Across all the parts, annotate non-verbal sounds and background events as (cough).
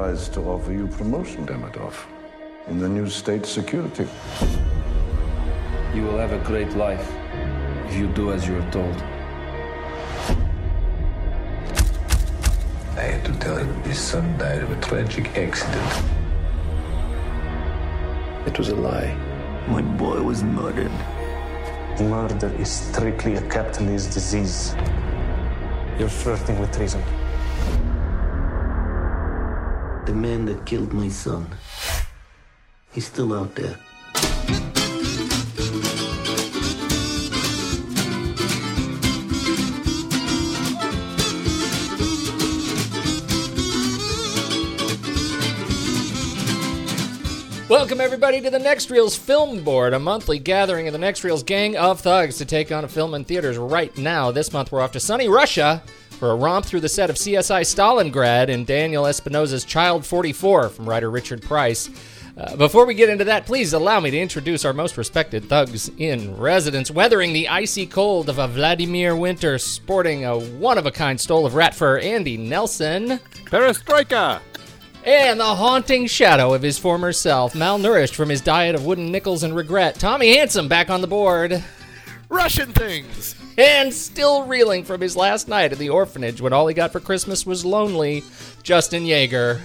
Authorized to offer you promotion, Demidov, in the new state security. You will have a great life if you do as you are told. I had to tell you that his son died of a tragic accident. It was a lie. My boy was murdered. Murder is strictly a capitalist disease. You're flirting with treason the man that killed my son. He's still out there. Welcome, everybody, to the Next Reels Film Board, a monthly gathering of the Next Reels gang of thugs to take on a film in theaters right now. This month, we're off to sunny Russia for a romp through the set of CSI Stalingrad and Daniel Espinosa's Child 44 from writer Richard Price. Uh, before we get into that, please allow me to introduce our most respected thugs in residence, weathering the icy cold of a Vladimir winter, sporting a one of a kind stole of rat fur, Andy Nelson. Perestroika! And the haunting shadow of his former self, malnourished from his diet of wooden nickels and regret, Tommy Handsome back on the board. Russian things! And still reeling from his last night at the orphanage when all he got for Christmas was lonely, Justin Jaeger.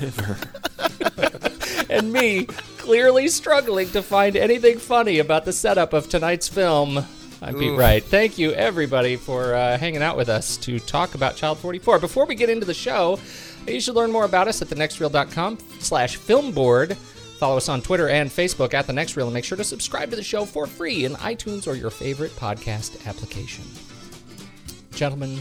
(laughs) and me, clearly struggling to find anything funny about the setup of tonight's film. I'm Pete Wright. Thank you, everybody, for uh, hanging out with us to talk about Child 44. Before we get into the show, you should learn more about us at thenextreel.com slash filmboard. Follow us on Twitter and Facebook at The Next Reel and make sure to subscribe to the show for free in iTunes or your favorite podcast application. Gentlemen,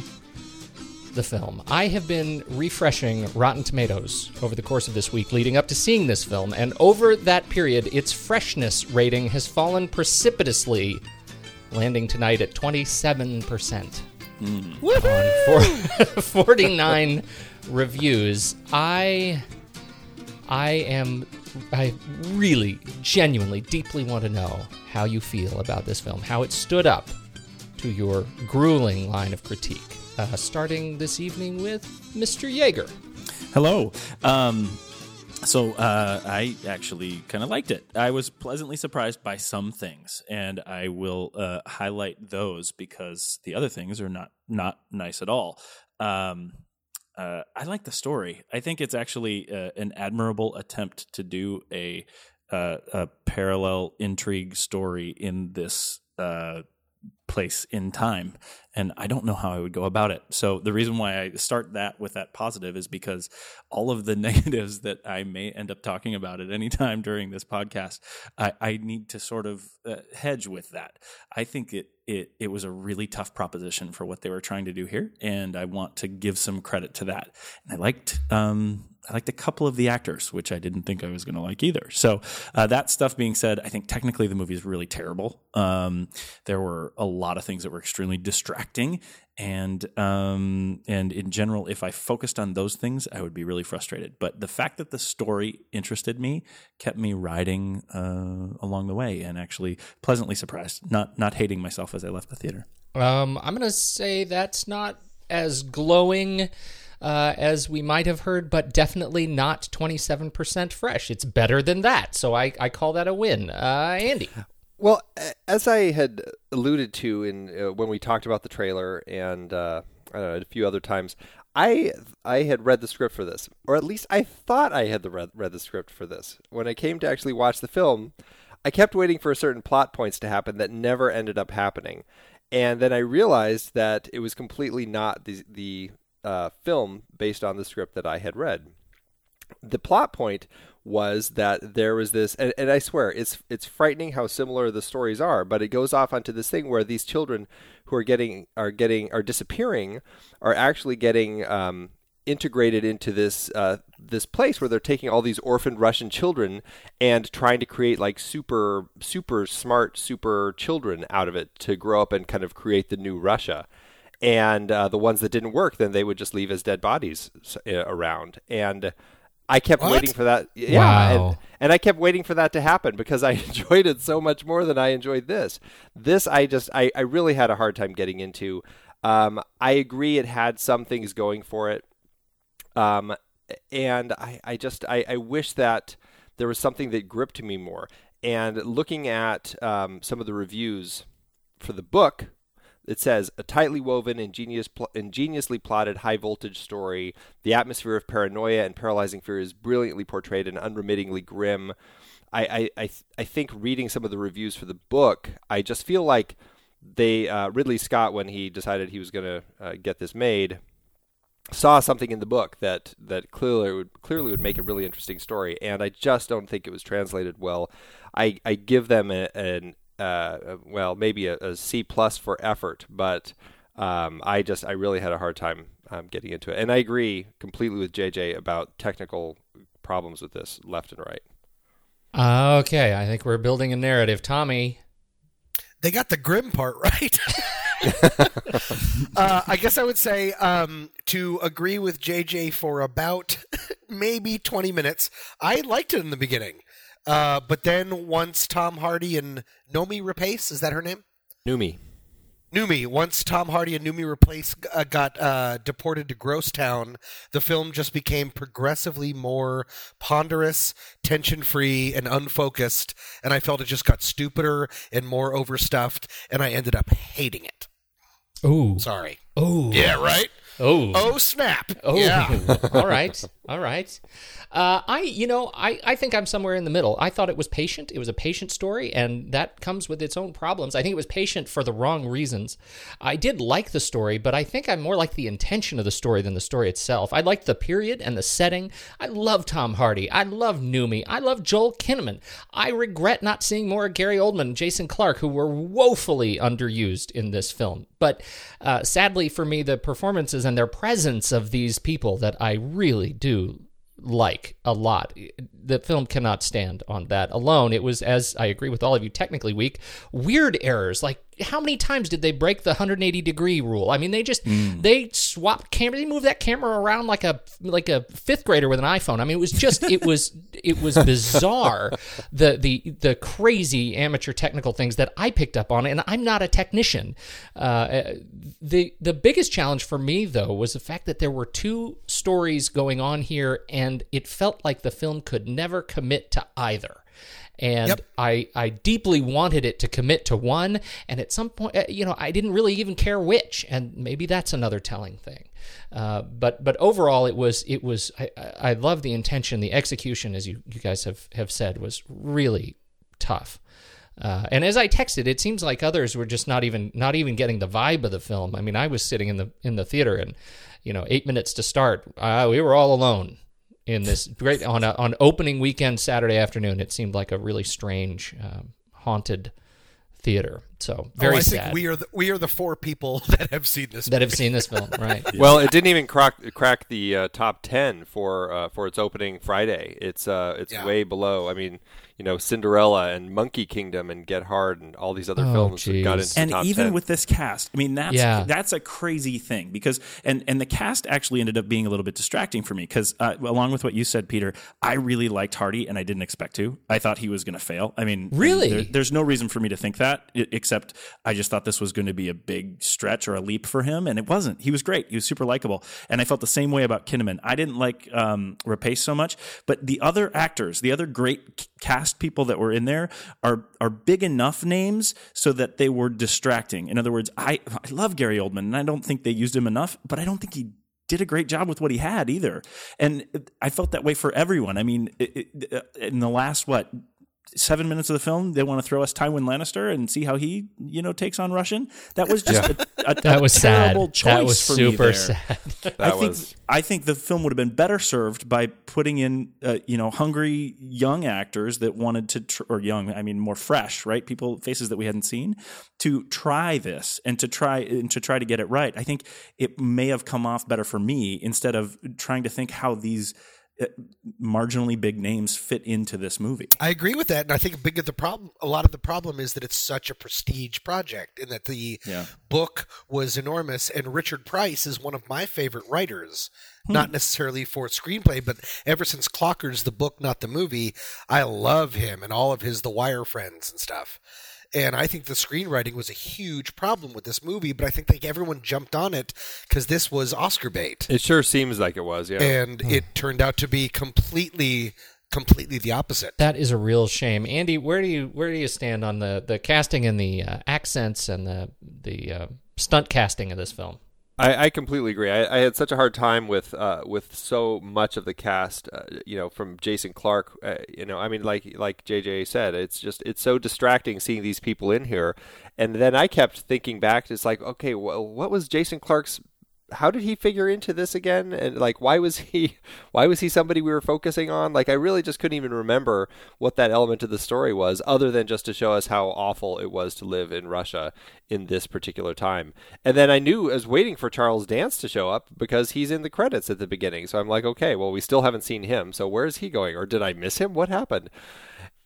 the film. I have been refreshing Rotten Tomatoes over the course of this week leading up to seeing this film, and over that period, its freshness rating has fallen precipitously, landing tonight at 27%. Mm. On for (laughs) 49 reviews. I I am I really, genuinely, deeply want to know how you feel about this film, how it stood up to your grueling line of critique. Uh, starting this evening with Mr. Jaeger. Hello. Um, So uh, I actually kind of liked it. I was pleasantly surprised by some things, and I will uh, highlight those because the other things are not not nice at all. Um, uh, I like the story. I think it's actually uh, an admirable attempt to do a, uh, a parallel intrigue story in this uh, place in time and i don't know how i would go about it so the reason why i start that with that positive is because all of the (laughs) negatives that i may end up talking about at any time during this podcast i, I need to sort of uh, hedge with that i think it it it was a really tough proposition for what they were trying to do here, and I want to give some credit to that. And I liked um, I liked a couple of the actors, which I didn't think I was going to like either. So uh, that stuff being said, I think technically the movie is really terrible. Um, there were a lot of things that were extremely distracting, and um, and in general, if I focused on those things, I would be really frustrated. But the fact that the story interested me kept me riding uh, along the way, and actually pleasantly surprised, not not hating myself as I left the theater. Um, I'm gonna say that's not as glowing. Uh, as we might have heard, but definitely not 27% fresh. It's better than that. So I, I call that a win. Uh, Andy. Well, as I had alluded to in uh, when we talked about the trailer and uh, know a few other times, I I had read the script for this, or at least I thought I had the read, read the script for this. When I came to actually watch the film, I kept waiting for certain plot points to happen that never ended up happening, and then I realized that it was completely not the the uh, film based on the script that I had read. The plot point was that there was this and, and, I swear it's it's frightening how similar the stories are, but it goes off onto this thing where these children who are getting are getting are disappearing are actually getting um, integrated into this uh, this place where they're taking all these orphaned Russian children and trying to create like super super smart super children out of it to grow up and kind of create the new Russia. And uh, the ones that didn't work, then they would just leave as dead bodies uh, around. And I kept what? waiting for that. Yeah, wow. and, and I kept waiting for that to happen because I (laughs) enjoyed it so much more than I enjoyed this. This I just I, I really had a hard time getting into. Um, I agree it had some things going for it. Um, and I, I just I, I wish that there was something that gripped me more. And looking at um, some of the reviews for the book, it says a tightly woven, ingenious, pl- ingeniously plotted, high voltage story. The atmosphere of paranoia and paralyzing fear is brilliantly portrayed and unremittingly grim. I, I, I, th- I think reading some of the reviews for the book, I just feel like they uh, Ridley Scott, when he decided he was going to uh, get this made, saw something in the book that that clearly would clearly would make a really interesting story, and I just don't think it was translated well. I, I give them a, an uh, well, maybe a, a C plus for effort, but um, I just I really had a hard time um, getting into it. And I agree completely with JJ about technical problems with this left and right. Okay, I think we're building a narrative. Tommy, they got the grim part (laughs) right. (laughs) uh, I guess I would say um, to agree with JJ for about (laughs) maybe 20 minutes. I liked it in the beginning. Uh, but then once Tom Hardy and Noomi Rapace, is that her name? Noomi. Noomi. Once Tom Hardy and Noomi Rapace uh, got uh, deported to Grosstown, the film just became progressively more ponderous, tension-free, and unfocused. And I felt it just got stupider and more overstuffed, and I ended up hating it. Oh, Sorry. oh, Yeah, right. oh, Oh snap! Oh, Yeah. (laughs) all right, all right. Uh, I, you know, I, I think I'm somewhere in the middle. I thought it was patient. It was a patient story, and that comes with its own problems. I think it was patient for the wrong reasons. I did like the story, but I think I'm more like the intention of the story than the story itself. I liked the period and the setting. I love Tom Hardy. I love Noomi. I love Joel Kinnaman. I regret not seeing more of Gary Oldman and Jason Clarke, who were woefully underused in this film. But uh, sadly for me, the performances and their presence of these people that I really do like a lot. The film cannot stand on that alone. It was, as I agree with all of you, technically weak. Weird errors, like how many times did they break the 180 degree rule? I mean, they just they swapped camera. They moved that camera around like a like a fifth grader with an iPhone. I mean, it was just it was (laughs) it was bizarre. The the the crazy amateur technical things that I picked up on, and I'm not a technician. Uh, the the biggest challenge for me though was the fact that there were two stories going on here, and it felt like the film could never commit to either and Yep. I I deeply wanted it to commit to one, and at some point, uh, you know, I didn't really even care which, and maybe that's another telling thing. Uh, but but overall, it was it was I, I I love the intention, the execution, as you you guys have have said, was really tough. Uh, and as I texted, it seems like others were just not even not even getting the vibe of the film. I mean, I was sitting in the in the theater, and you know, eight minutes to start, uh, we were all alone in this great on a, on opening weekend Saturday afternoon. It seemed like a really strange, um, haunted theater. So very oh, I sad think we are the, we are the four people (laughs) that have seen this. that have seen this film. (laughs) Right? Well, it didn't even crack crack the uh, top ten for uh, for its opening Friday. It's uh, it's Yeah. way below. I mean, you know, Cinderella and Monkey Kingdom and Get Hard and all these other Oh, films that got into and the top even 10. with this cast i mean that's Yeah. that's a crazy thing because and and the cast actually ended up being a little bit distracting for me because uh, along with what you said peter i really liked hardy and i didn't expect to i thought he was going to fail i mean Really? there- there's no reason for me to think that i- except i just thought this was going to be a big stretch or a leap for him and it wasn't he was great he was super likable and i felt the same way about kinnaman i didn't like um, rapace so much but the other actors the other great cast people that were in there are are big enough names so that they were distracting. In other words, I I love Gary Oldman and I don't think they used him enough, but I don't think he did a great job with what he had either. And I felt that way for everyone. I mean, it, it, in the last what seven minutes of the film, they want to throw us Tywin Lannister and see how he, you know, takes on Russian. That was just a, a, (laughs) That a was sad. terrible choice That was for me super sad. I (laughs) think was- I think the film would have been better served by putting in uh, you know hungry young actors that wanted to tr- or young I mean more fresh right people faces that we hadn't seen to try this and to try and to try to get it right. I think it may have come off better for me instead of trying to think how these marginally big names fit into this movie. I agree with that, and I think a big of the problem, a lot of the problem is that it's such a prestige project, and that the Yeah. book was enormous. And Richard Price is one of my favorite writers, Hmm. not necessarily for screenplay, but ever since Clockers, the book, not the movie, I love him and all of his The Wire friends and stuff. And I think the screenwriting was a huge problem with this movie, but I think like everyone jumped on it because this was Oscar bait it sure seems like it was. Yeah. and it turned out to be completely completely the opposite That is a real shame, Andy. Where do you where do you stand on the the casting and the uh, accents and the the uh, stunt casting of this film? I, I completely agree. I, I had such a hard time with uh, with so much of the cast. Uh, you know, from Jason Clarke. Uh, you know, I mean, like like JJ said, it's just it's so distracting seeing these people in here. And then I kept thinking back. It's like, okay, well, what was Jason Clarke's? How did he figure into this again? And like, why was he? (laughs) Why was he somebody we were focusing on? Like, I really just couldn't even remember what that element of the story was, other than just to show us how awful it was to live in Russia in this particular time. And then I knew I was waiting for Charles Dance to show up because he's in the credits at the beginning. So I'm like, okay, well, we still haven't seen him. So where's he going? Or did I miss him? What happened?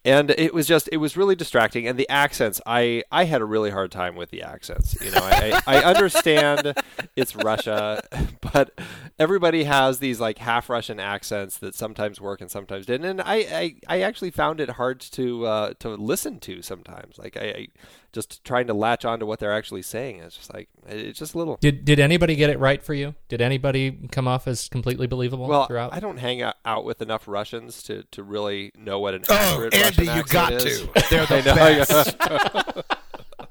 And it was just, it was really distracting. And the accents, I, I had a really hard time with the accents. You know, I, I, understand it's Russia, (laughs) but everybody has these like half Russian accents that sometimes work and sometimes didn't. And I, I, I actually found it hard to, uh, to listen to sometimes. Like I just trying to latch onto what they're actually saying. It's just like, it's just a little. Did did anybody get it right for you? Did anybody come off as completely believable Well, throughout? I don't hang out- out with enough Russians to, to really know what an Oh, accurate Andy, Russian you got is. to. (laughs) They're the best.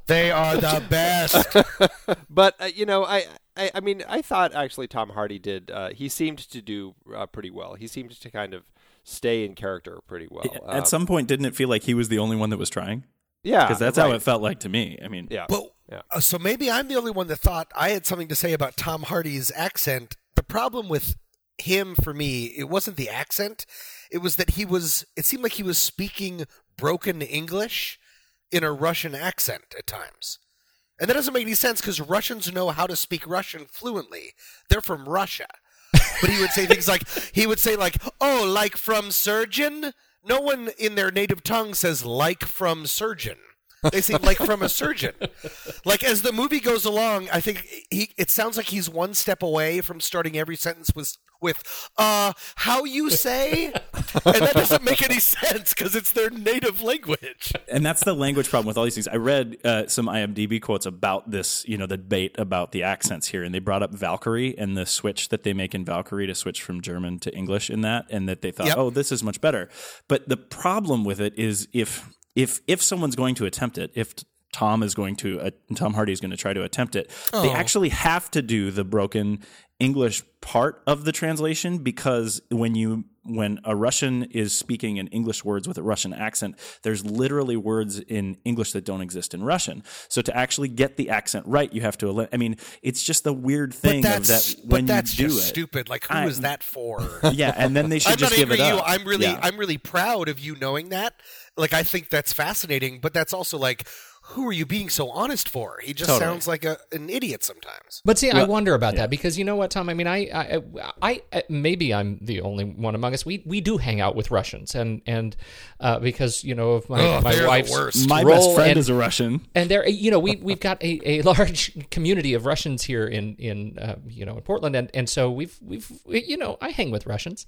they are the best. (laughs) but uh, you know, I, I, I mean, I thought actually Tom Hardy did. Uh, he seemed to do uh, pretty well. He seemed to kind of stay in character pretty well. Um, At some point, didn't it feel like he was the only one that was trying? Yeah, Because that's how it felt like to me. I mean, Yeah, Well, yeah. uh, so maybe I'm the only one that thought I had something to say about Tom Hardy's accent. The problem with him for me, it wasn't the accent. It was that he was it seemed like he was speaking broken English in a Russian accent at times. And that doesn't make any sense because Russians know how to speak Russian fluently. They're from Russia. but he would say things like he would say like, "Oh, like from surgeon." No one in their native tongue says "like from surgeon." They say like from a surgeon. Like as the movie goes along, I think he it sounds like he's one step away from starting every sentence with with uh how you say and that doesn't make any sense because it's their native language and that's the language problem with all these things. I read uh, some IMDb quotes about this, you know, the debate about the accents here, and they brought up Valkyrie and the switch that they make in Valkyrie to switch from German to English in that, and that they thought, Yep. oh, this is much better. But the problem with it is if if if someone's going to attempt it, if Tom is going to uh, Tom Hardy is going to try to attempt it, they actually have to do the broken English part of the translation because when you when a Russian is speaking in English words with a Russian accent, there's literally words in English that don't exist in Russian. So to actually get the accent right, you have to. I mean, it's just the weird thing of that when you do it. stupid like who I- is that for (laughs) Yeah, and then they should I'm just give it at you. I'm really, Yeah. I'm really proud of you knowing that. Like, I think that's fascinating, but that's also like, who are you being so honest for? He just Totally. sounds like a, an idiot sometimes. But see, I wonder about that because you know what, Tom? I mean, I, I, I, I, maybe I'm the only one among us. We, we do hang out with Russians, and and uh, because you know of my Ugh, my they're wife's worst. My role best friend and, is a Russian. and there, you know, we we've got a, a (laughs) large community of Russians here in in uh, you know in Portland, and and so we've we've you know I hang with Russians,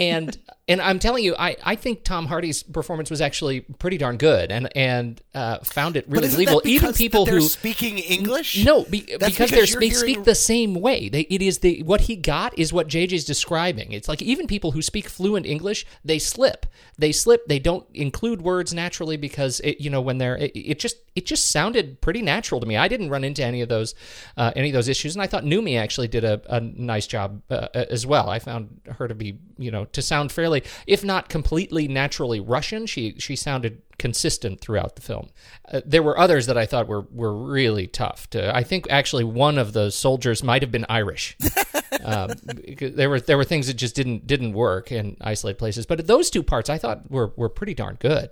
and (laughs) and I'm telling you, I I think Tom Hardy's performance was actually pretty darn good, and and uh, found it But really that Even people who speaking English? no, be, That's because, they're, they hearing- speak the same way. They, it is the what he got is what JJ's describing. It's like even people who speak fluent English, they slip. They slip. They don't include words naturally because it, you know when they're it, it just it just sounded pretty natural to me. I didn't run into any of those uh, any of those issues, and I thought Noomi actually did a, a nice job uh, as well. I found her to be you know to sound fairly, if not completely naturally Russian. She she sounded consistent throughout the film. Uh, there were others that I thought were were really tough. To I think actually one of the soldiers might have been Irish. (laughs) um, there were there were things that just didn't didn't work in isolated places. But those two parts I thought were were pretty darn good.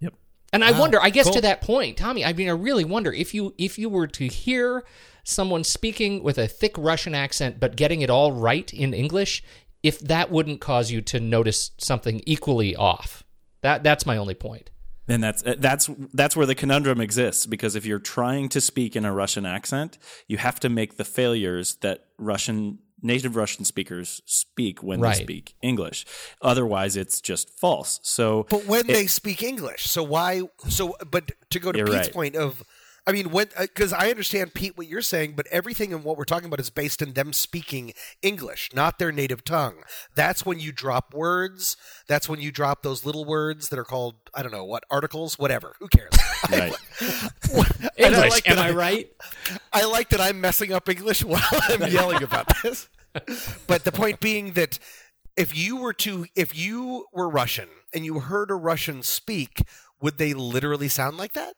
Yep. And I wonder, I guess cool. to that point, Tommy, I mean, I really wonder if you if you were to hear someone speaking with a thick Russian accent but getting it all right in English, if that wouldn't cause you to notice something equally off. That that's my only point. And that's uh, that's that's where the conundrum exists because if you're trying to speak in a Russian accent, you have to make the failures that Russian native Russian speakers speak when Right. they speak English. Otherwise, it's just false. So, But when they speak English, so why? So, but to go to Pete's right. point of, I mean, when uh, because I understand Pete what you're saying, but everything in what we're talking about is based in them speaking English, not their native tongue. That's when you drop words. That's when you drop those little words that are called I don't know what articles, whatever. Who cares? (laughs) right. I English, like am that I right? I like that I'm messing up English (laughs) while I'm yelling about this. But the point being that if you were to if you were Russian and you heard a Russian speak, would they literally sound like that?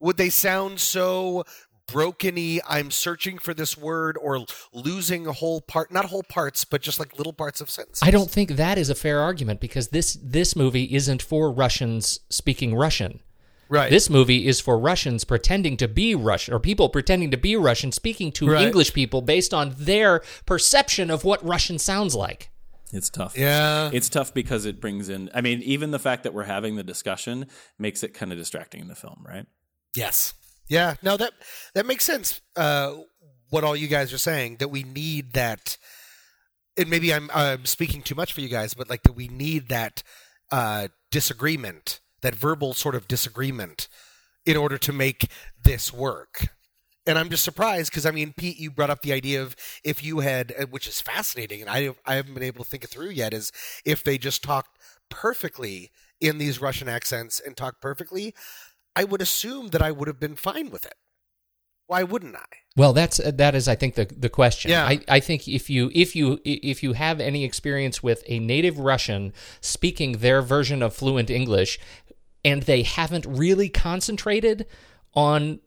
Would they sound so brokeny I'm searching for this word or losing a whole part not whole parts, but just like little parts of sentences? I don't think that is a fair argument because this this movie isn't for Russians speaking Russian. right. This movie is for Russians pretending to be Russian, or people pretending to be Russian, speaking to Right. English people based on their perception of what Russian sounds like. It's tough. Yeah. It's tough because it brings in, I mean, even the fact that we're having the discussion makes it kind of distracting in the film, right? Yes. Yeah. No, that that makes sense. Uh, what all you guys are saying that we need that, and maybe I'm I'm speaking too much for you guys, but like that we need that uh, disagreement, that verbal sort of disagreement, in order to make this work. And I'm just surprised because I mean, Pete, you brought up the idea of if you had, uh, which is fascinating, and I I haven't been able to think it through yet, is if they just talked perfectly in these Russian accents and talked perfectly, I would assume that I would have been fine with it. Why wouldn't I? Well, that's uh, that is, I think, the the question. Yeah. I, I think if you if you if you have any experience with a native Russian speaking their version of fluent English, and they haven't really concentrated on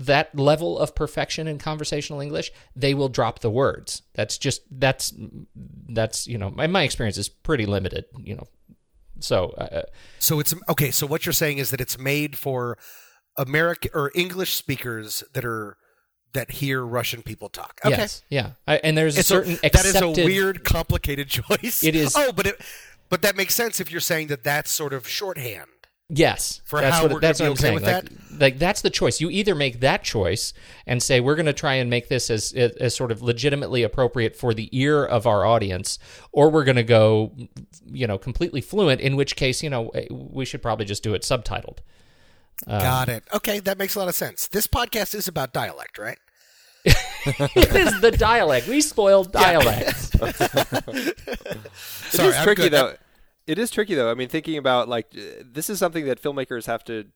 that level of perfection in conversational English, they will drop the words. That's just that's that's you know my my experience is pretty limited. You know, so uh, So it's okay. So what you're saying is that it's made for American or English speakers that are that hear Russian people talk. Okay. yes, yeah, I, and there's a It's certain a, that is a weird, complicated (laughs) choice. It is- Oh, but it, but that makes sense if you're saying that that's sort of shorthand. Yes, For that's how what we're that's gonna what I'm okay saying. with like, like that's the choice. You either make that choice and say we're going to try and make this as as sort of legitimately appropriate for the ear of our audience, or we're going to go, you know, completely fluent. In which case, you know, eh, we should probably just do it subtitled. Um, Got it. Okay, that makes a lot of sense. This podcast is about dialect, right? (laughs) it is the dialect. We spoiled dialects. (laughs) It Sorry, is I'm tricky good. though. It is tricky though. I mean, thinking about like uh, this is something that filmmakers have to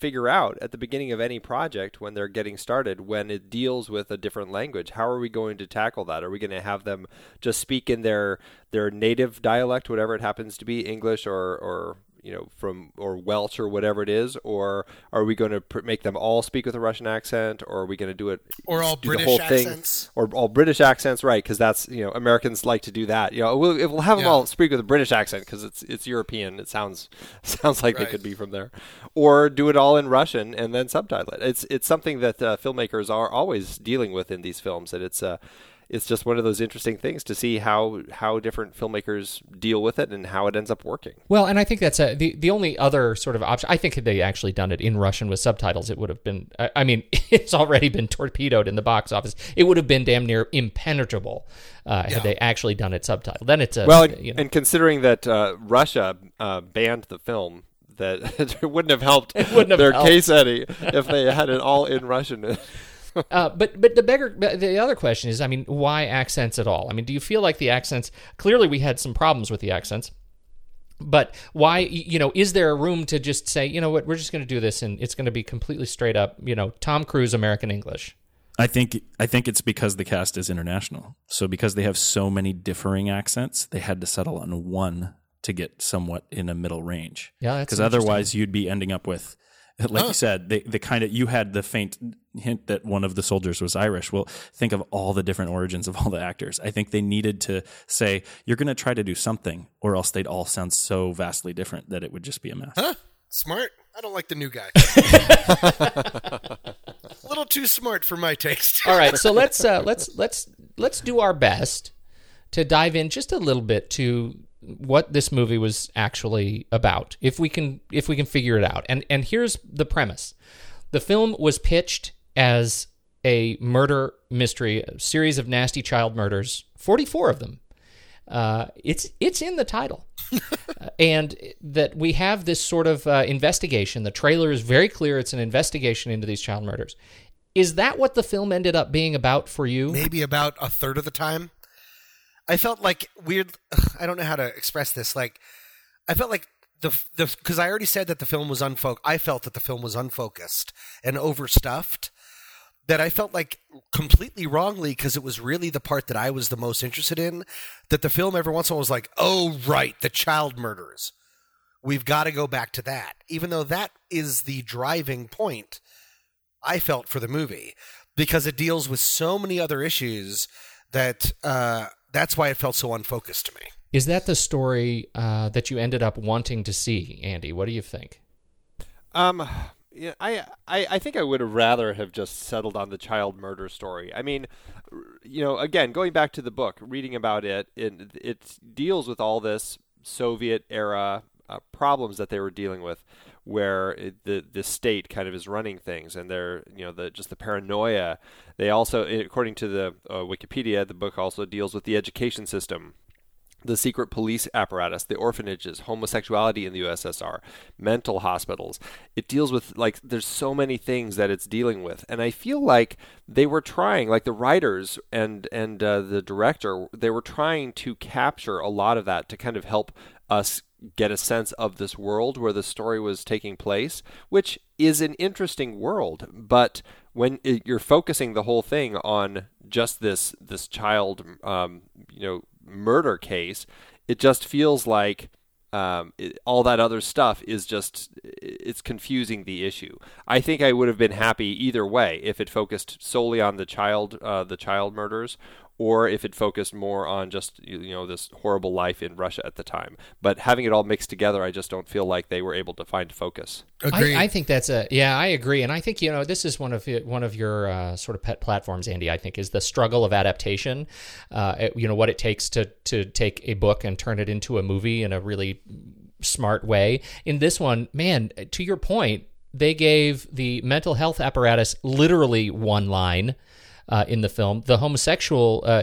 figure out at the beginning of any project when they're getting started when it deals with a different language how are we going to tackle that are we going to have them just speak in their their native dialect whatever it happens to be english or or you know from or welsh or whatever it is or are we going to pr- make them all speak with a russian accent or are we going to do it Or all British whole thing accents. or all British accents, right? Because that's you know Americans like to do that. You know, we'll, we'll have them Yeah. all speak with a British accent because it's it's European. It sounds (laughs) sounds like Right. they could be from there, or do it all in Russian and then subtitle it. It's it's something that uh, filmmakers are always dealing with in these films, and it's uh, it's just one of those interesting things to see how how different filmmakers deal with it and how it ends up working. Well, and I think that's a, the the only other sort of option. I think had they actually done it in Russian with subtitles, it would have been. I, I mean, (laughs) it's already been torpedoed in the box office. It would have been damn near impenetrable uh, had they actually done it subtitled. Then it's a Well, and, you know, and considering that uh, Russia uh, banned the film. That (laughs) it wouldn't have helped wouldn't have their helped. case any if they had it all in Russian. (laughs) Uh, but but the bigger the other question is, I mean, why accents at all? I mean, do you feel like the accents? Clearly, we had some problems with the accents. But why, you know, is there a room to just say, you know what, we're just going to do this and it's going to be completely straight up, you know, Tom Cruise American English? I think I think it's because the cast is international. So because they have so many differing accents, they had to settle on one to get somewhat in a middle range. Yeah, because otherwise you'd be ending up with, like you said, the the kind of you had the faint hint that one of the soldiers was Irish. Well, think of all the different origins of all the actors. I think they needed to say you're going to try to do something, or else they'd all sound so vastly different that it would just be a mess. Huh? Smart? I don't like the new guy. (laughs) a little too smart for my taste. All right, so let's uh, let's let's let's do our best to dive in just a little bit to what this movie was actually about, if we can if we can figure it out. And and here's the premise: the film was pitched as a murder mystery, a series of nasty child murders, forty four of them. Uh, it's it's in the title, (laughs) Uh, and that we have this sort of uh, investigation. The trailer is very clear; it's an investigation into these child murders. Is that what the film ended up being about for you? Maybe about a third of the time. I felt like weird. (sighs) I don't know how to express this. Like, I felt like the the because I already said that the film was unfocused. I felt that the film was unfocused and overstuffed. That I felt like completely wrongly because it was really the part that I was the most interested in. That the film every once in a while was like, oh right, the child murders. We've got to go back to that, even though that is the driving point. I felt for the movie because it deals with so many other issues that uh, that's why it felt so unfocused to me. Is that the story uh, that you ended up wanting to see, Andy? What do you think? Um, I, I, I think I would have rather have just settled on the child murder story. I mean, you know, again, going back to the book, reading about it, it, it deals with all this Soviet era uh, problems that they were dealing with, where it, the the state kind of is running things, and they're you know the just the paranoia. They also, according to the uh, Wikipedia, the book also deals with the education system the secret police apparatus, the orphanages, homosexuality in the USSR, mental hospitals. It deals with like there's so many things that it's dealing with, and I feel like they were trying, like the writers and and uh, the director, they were trying to capture a lot of that to kind of help us get a sense of this world where the story was taking place, which is an interesting world, but when it, you're focusing the whole thing on just this this child, um, you know, murder case, it just feels like um, it, all that other stuff is just it's confusing the issue. I think I would have been happy either way if it focused solely on the child uh, the child murders or if it focused more on just you know this horrible life in Russia at the time. But having it all mixed together, I just don't feel like they were able to find focus. Agreed. I, I think that's a yeah. I agree, and I think you know this is one of one of your uh, sort of pet platforms, Andy. I think is the struggle of adaptation. Uh, it- you know what it takes to to take a book and turn it into a movie in a really smart way. In this one, man, to your point, they gave the mental health apparatus literally one line. Uh, in the film, the homosexual uh,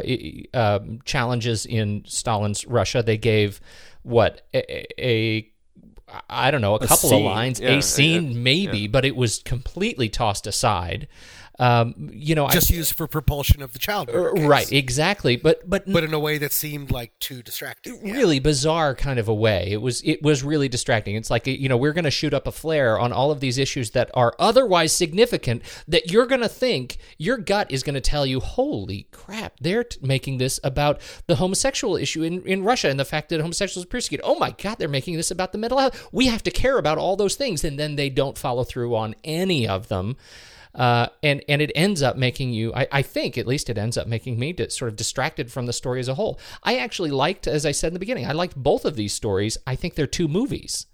uh, challenges in Stalin's Russia, they gave what a, a I don't know, a, A couple scene. of lines, Yeah, a scene yeah, maybe, yeah. but it was completely tossed aside. Um, you know, just I, used for propulsion of the child. right, exactly, but but But in a way that seemed like too distracting. Yeah. really bizarre kind of a way. It was it was really distracting. It's like you know we're going to shoot up a flare on all of these issues that are otherwise significant that you're going to think your gut is going to tell you, holy crap, they're t- making this about the homosexual issue in in Russia and the fact that homosexuals are persecuted. Oh my God, they're making this about the mental health. We have to care about all those things, and then they don't follow through on any of them. Uh, and and it ends up making you I, I think at least it ends up making me sort of distracted from the story as a whole. I actually liked as i said in the beginning i liked both of these stories. I think they're two movies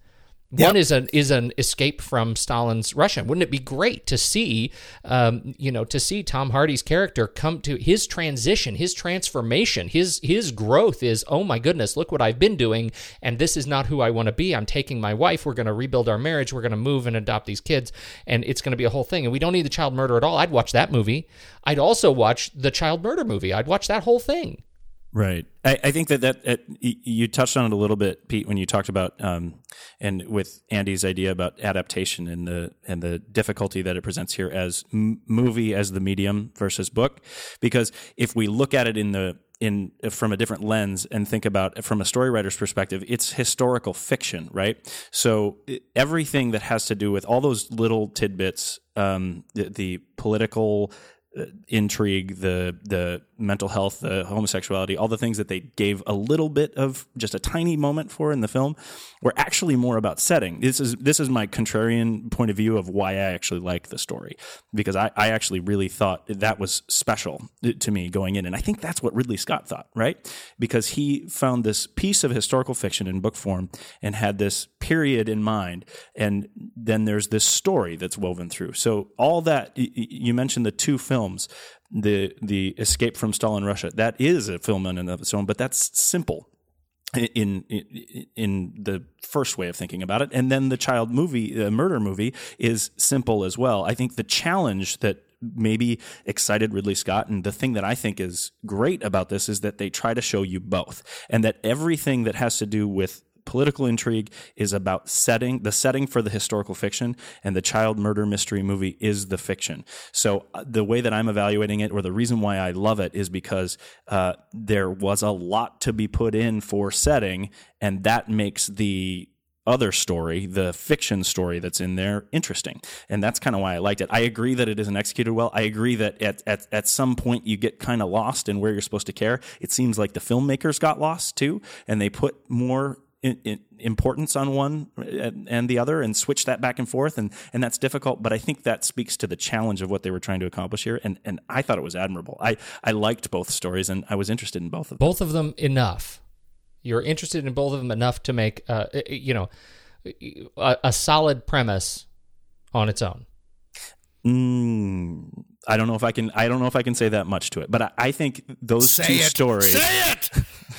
one is an is an escape from Stalin's Russia. Wouldn't it be great to see, um, you know, to see Tom Hardy's character come to his transition, his transformation, his his growth is oh my goodness, look what I've been doing, and this is not who I want to be. I'm taking my wife. We're going to rebuild our marriage. We're going to move and adopt these kids, and it's going to be a whole thing. And we don't need the child murder at all. I'd watch that movie. I'd also watch the child murder movie. I'd watch that whole thing. Right. I, I think that that y- you touched on it a little bit, Pete, when you talked about um, and with Andy's idea about adaptation and the and the difficulty that it presents here as m- movie as the medium versus book, because if we look at it in the in from a different lens and think about from a story writer's perspective, it's historical fiction, right? So everything that has to do with all those little tidbits, um, the, the political uh, intrigue, the the mental health, the homosexuality, all the things that they gave a little bit of just a tiny moment for in the film were actually more about setting. This is this is my contrarian point of view of why I actually like the story because I, I actually really thought that was special to me going in, and I think that's what Ridley Scott thought, right? Because he found this piece of historical fiction in book form and had this period in mind, and then there's this story that's woven through. So all that you mentioned the two films, the the Escape from Stalin Russia, that is a film in and of its own, but that's simple in in in the first way of thinking about it. And then the child movie the murder movie is simple as well. I think the challenge that maybe excited Ridley Scott and the thing that I think is great about this is that they try to show you both and that everything that has to do with political intrigue is about setting the setting for the historical fiction and the child murder mystery movie is the fiction so uh, the way that i'm evaluating it or the reason why i love it is because uh, there was a lot to be put in for setting and that makes the other story, the fiction story that's in there, interesting. And that's kind of why I liked it. I agree that it isn't executed well. I agree that at, at, at some point you get kind of lost in where you're supposed to care. It seems like the filmmakers got lost too, and they put more importance on one and, and the other and switch that back and forth. And, and that's difficult, but I think that speaks to the challenge of what they were trying to accomplish here. And, and I thought it was admirable. I, I liked both stories and I was interested in both of them. both of them enough. You're interested in both of them enough to make, uh, eh, eh, you know, a, a solid premise on its own. Mm, I don't know if I can. I don't know if I can say that much to it, but I, I think those Say two it. stories. Say it.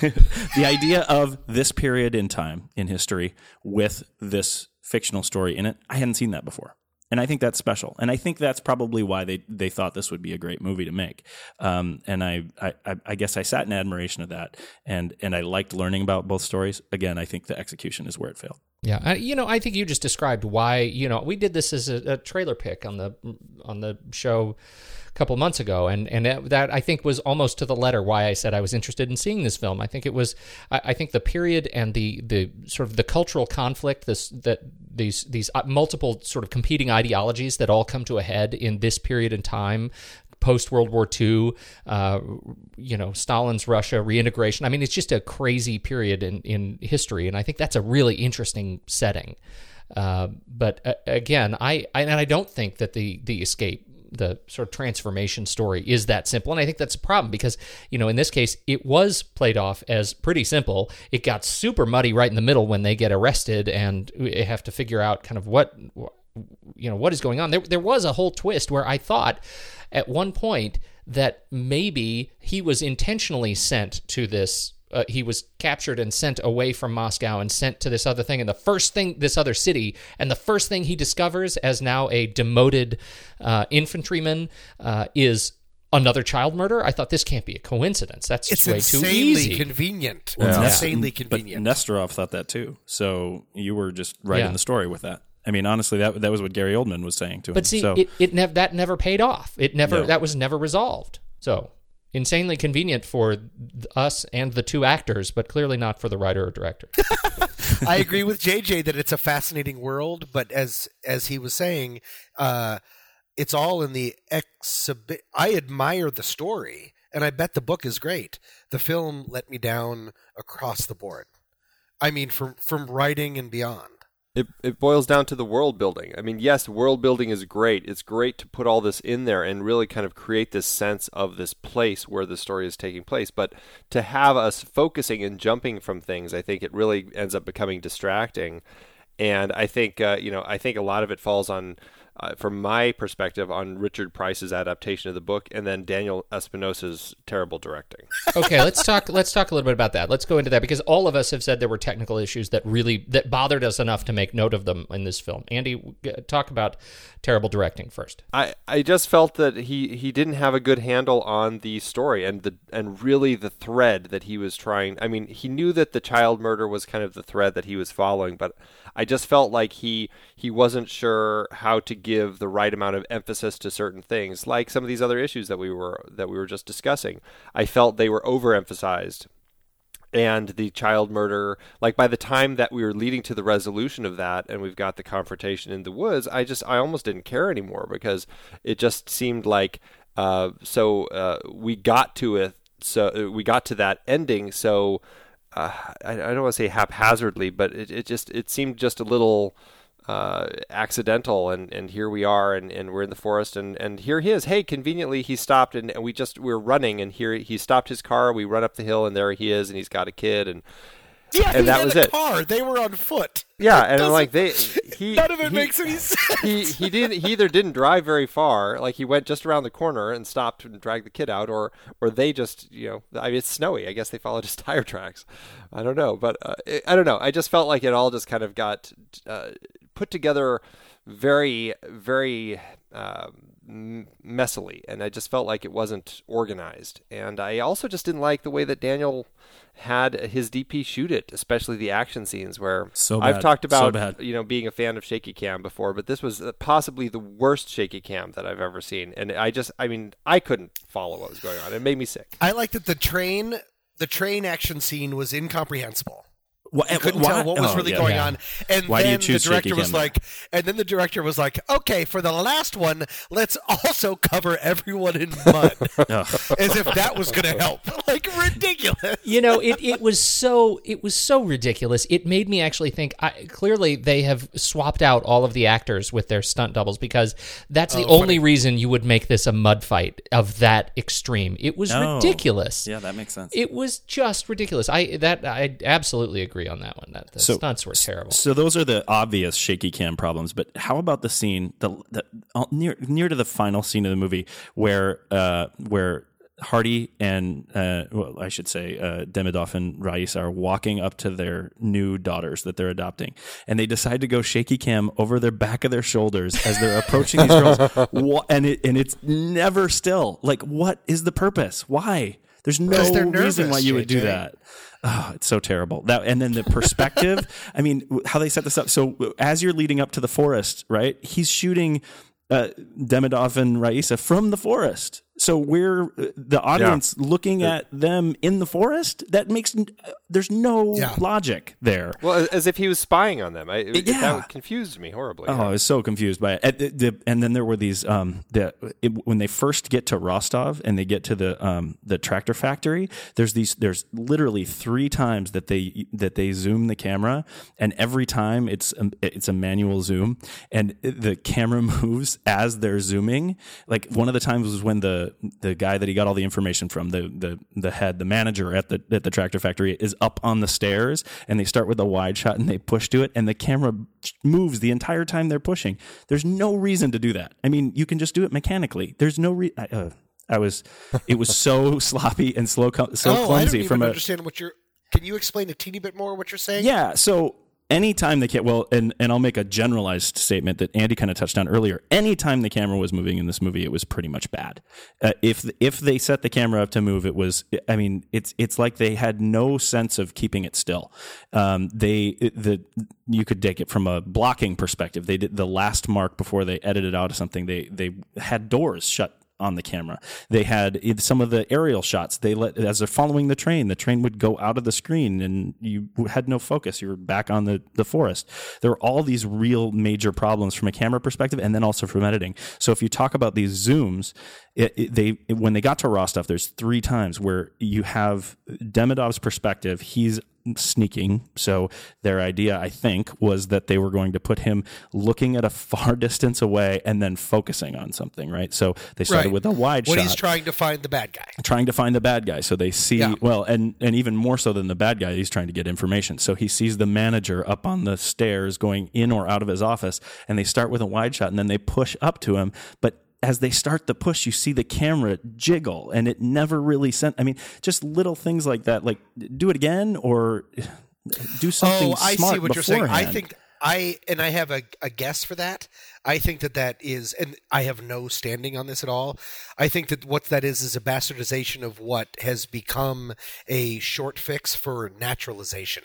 (laughs) the idea of this period in time in history with this fictional story in it, I hadn't seen that before. And I think that's special. And I think that's probably why they, they thought this would be a great movie to make. Um, and I, I, I guess I sat in admiration of that. And, and I liked learning about both stories. Again, I think the execution is where it failed. Yeah, I, you know, I think you just described why. You know, we did this as a, a trailer pick on the on the show couple months ago, and and that, that I think was almost to the letter why I said I was interested in seeing this film. I think it was, I, I think the period and the the sort of the cultural conflict, this that these these uh, multiple sort of competing ideologies that all come to a head in this period in time post World War II, uh, you know, Stalin's Russia, reintegration. I mean, it's just a crazy period in, in history, and I think that's a really interesting setting. Uh, but uh, again, I, I and I don't think that the the escape the sort of transformation story is that simple. And i think that's a problem because you know in this case it was played off as pretty simple. It got super muddy right in the middle when they get arrested and have to figure out kind of what you know what is going on. There there was a whole twist where i thought at one point that maybe he was intentionally sent to this uh, he was captured and sent away from Moscow and sent to this other thing. And the first thing, this other city, and the first thing he discovers as now a demoted uh, infantryman uh, is another child murder. I thought this can't be a coincidence. That's It's way too insanely easy. convenient. Well, It's Nest- insanely But convenient. Nesterov thought that too. So you were just right Yeah. in the story with that. I mean, honestly, that that was what Gary Oldman was saying to him. But see, so, it, it nev- that never paid off. It never No. that was never resolved. So insanely convenient for us and the two actors, but clearly not for the writer or director. (laughs) I agree with JJ that it's a fascinating world, but as as he was saying, uh, it's all in the exhibit. I admire the story, and I bet the book is great. The film let me down across the board. I mean, from from writing and beyond. It, it boils down to the world building. I mean, yes, world building is great. It's great to put all this in there and really kind of create this sense of this place where the story is taking place. But to have us focusing and jumping from things, I think it really ends up becoming distracting. And I think, uh, you know, I think a lot of it falls on, uh, from my perspective, on Richard Price's adaptation of the book and then Daniel Espinosa's terrible directing. okay, let's talk. Let's talk a little bit about that. Let's go into that because all of us have said there were technical issues that really that bothered us enough to make note of them in this film. Andy, talk about terrible directing first. I, I just felt that he, he didn't have a good handle on the story and the and really the thread that he was trying. I mean, he knew that the child murder was kind of the thread that he was following, but I just felt like he he wasn't sure how to give the right amount of emphasis to certain things, like some of these other issues that we were that we were just discussing. I felt they were overemphasized and the child murder like by the time that we were leading to the resolution of that and we've got the confrontation in the woods i just i almost didn't care anymore because it just seemed like uh, so uh, we got to it so uh, we got to that ending so uh, I, I don't want to say haphazardly but it, it just it seemed just a little uh, accidental and, and here we are and, and we're in the forest and, and here he is hey conveniently he stopped and, and we just we're running and here he stopped his car we run up the hill and there he is and he's got a kid and Yeah, And he that was it. car. They were on foot. yeah It and like they (laughs) he none of it he- makes any sense. he he didn't he either didn't drive very far like he went just around the corner and stopped and dragged the kid out or or they just you know I mean it's snowy I guess they followed his (laughs) tire tracks I don't know but uh, it, I don't know I just felt like it all just kind of got uh, put together very very um, m- messily and I just felt like it wasn't organized and I also just didn't like the way that Daniel had his DP shoot it especially the action scenes where So I've bad. talked So about bad. you know being a fan of shaky cam before but this was uh, possibly the worst shaky cam that I've ever seen and I just I mean I couldn't follow what was going on it made me sick I like that the train the train action scene was incomprehensible. Wha- You couldn't why- tell what was oh, really yeah. going Yeah. on. And Why do you then the director was like and then the director was like, Okay, for the last one, let's also cover everyone in mud. (laughs) As if that was gonna help. (laughs) Like ridiculous. you know it, it was so it was so ridiculous it made me actually think I, clearly they have swapped out all of the actors with their stunt doubles because that's the oh, only reason you would make this a mud fight of that extreme it was Oh. ridiculous Yeah, that makes sense. it was just ridiculous i that i absolutely agree on that one that the So- stunts were terrible So those are the obvious shaky cam problems. But how about the scene the, the uh, near near to the final scene of the movie where uh, where Hardy and uh, well, I should say uh, Demidov and Raisa are walking up to their new daughters that they're adopting, and they decide to go shaky cam over their back of their shoulders as they're approaching these girls, (laughs) and it and it's never still. Like, what is the purpose? Why? There's no Because reason why you would do that. Oh, it's so terrible. That and then the perspective. (laughs) I mean, how they set this up. So as you're leading up to the forest, right? He's shooting uh, Demidov and Raisa from the forest. So we're uh, the audience looking at them in the forest. That makes uh, there's no Yeah. logic there. well as- as if he was spying on them I, it, Yeah. that confused me horribly Oh, I was so confused by it. And, the- the- and then there were these um, the it, when they first get to Rostov and they get to the um, the tractor factory. There's these. There's literally three times that they that they zoom the camera, and every time it's um, it's a manual zoom, and the camera (laughs) moves as they're zooming. Like one of the times was when the the guy that he got all the information from, the the the head, the manager at the at the tractor factory, is up on the stairs, and they start with a wide shot and they push to it, and the camera moves the entire time they're pushing. There's no reason to do that. I mean, you can just do it mechanically. There's no re- uh, I was, it was so (laughs) sloppy and slow, so oh, I don't clumsy even from a understand what you're. Can you explain a teeny bit more what you're saying? Yeah. So anytime the camera, well, and, and I'll make a generalized statement that Andy kind of touched on earlier. Anytime the camera was moving in this movie, it was pretty much bad. Uh, if if they set the camera up to move, it was. I mean, it's it's like they had no sense of keeping it still. Um, they the you could take it from a blocking perspective. They did the last mark before they edited out of something. They they had doors shut on the camera. They had some of the aerial shots. They let as they're following the train, the train would go out of the screen, and you had no focus. You were back on the the forest. There were all these real major problems from a camera perspective, and then also from editing. So if you talk about these zooms, it, it, they when they got to Rostov, there's three times where you have Demidov's perspective. He's sneaking. So their idea, I think, was that they were going to put him looking at a far (laughs) distance away and then focusing on something, right? So they started Right. with a wide when shot he's trying to find the bad guy. trying to find the bad guy. So they see Yeah. well, and and even more so than the bad guy, he's trying to get information. So he sees the manager up on the stairs going in or out of his office, and they start with a wide shot, and then they push up to him, but. As they start the push, you see the camera jiggle, and it never really sent. I mean, just little things like that, like do it again or (sighs) do something oh, I smart see what you're saying. I think I and I have a, a guess for that. I think that that is, and I have no standing on this at all. I think that what that is is a bastardization of what has become a short fix for naturalization.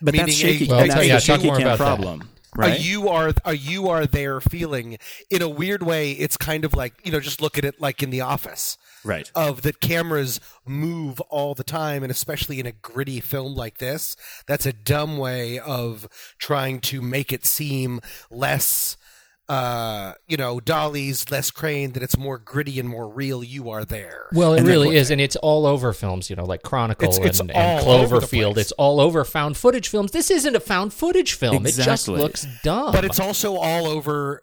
but meaning that's a- shaky. Well, that's yeah, a talk shaky more cam about that. Problem, A you are a you are there feeling in a weird way. It's kind of like you know, just look at it like in the office. right. of that cameras move all the time and especially in a gritty film like this that's a dumb way of trying to make it seem less uh you know Dolly's less crane that it's more gritty and more real you are there Well, it And really is, and it's all over films, you know, like Chronicle It's- it's and, and all over Cloverfield. It's all over found footage films. This isn't a found footage film. It just looks dumb. but it's also all over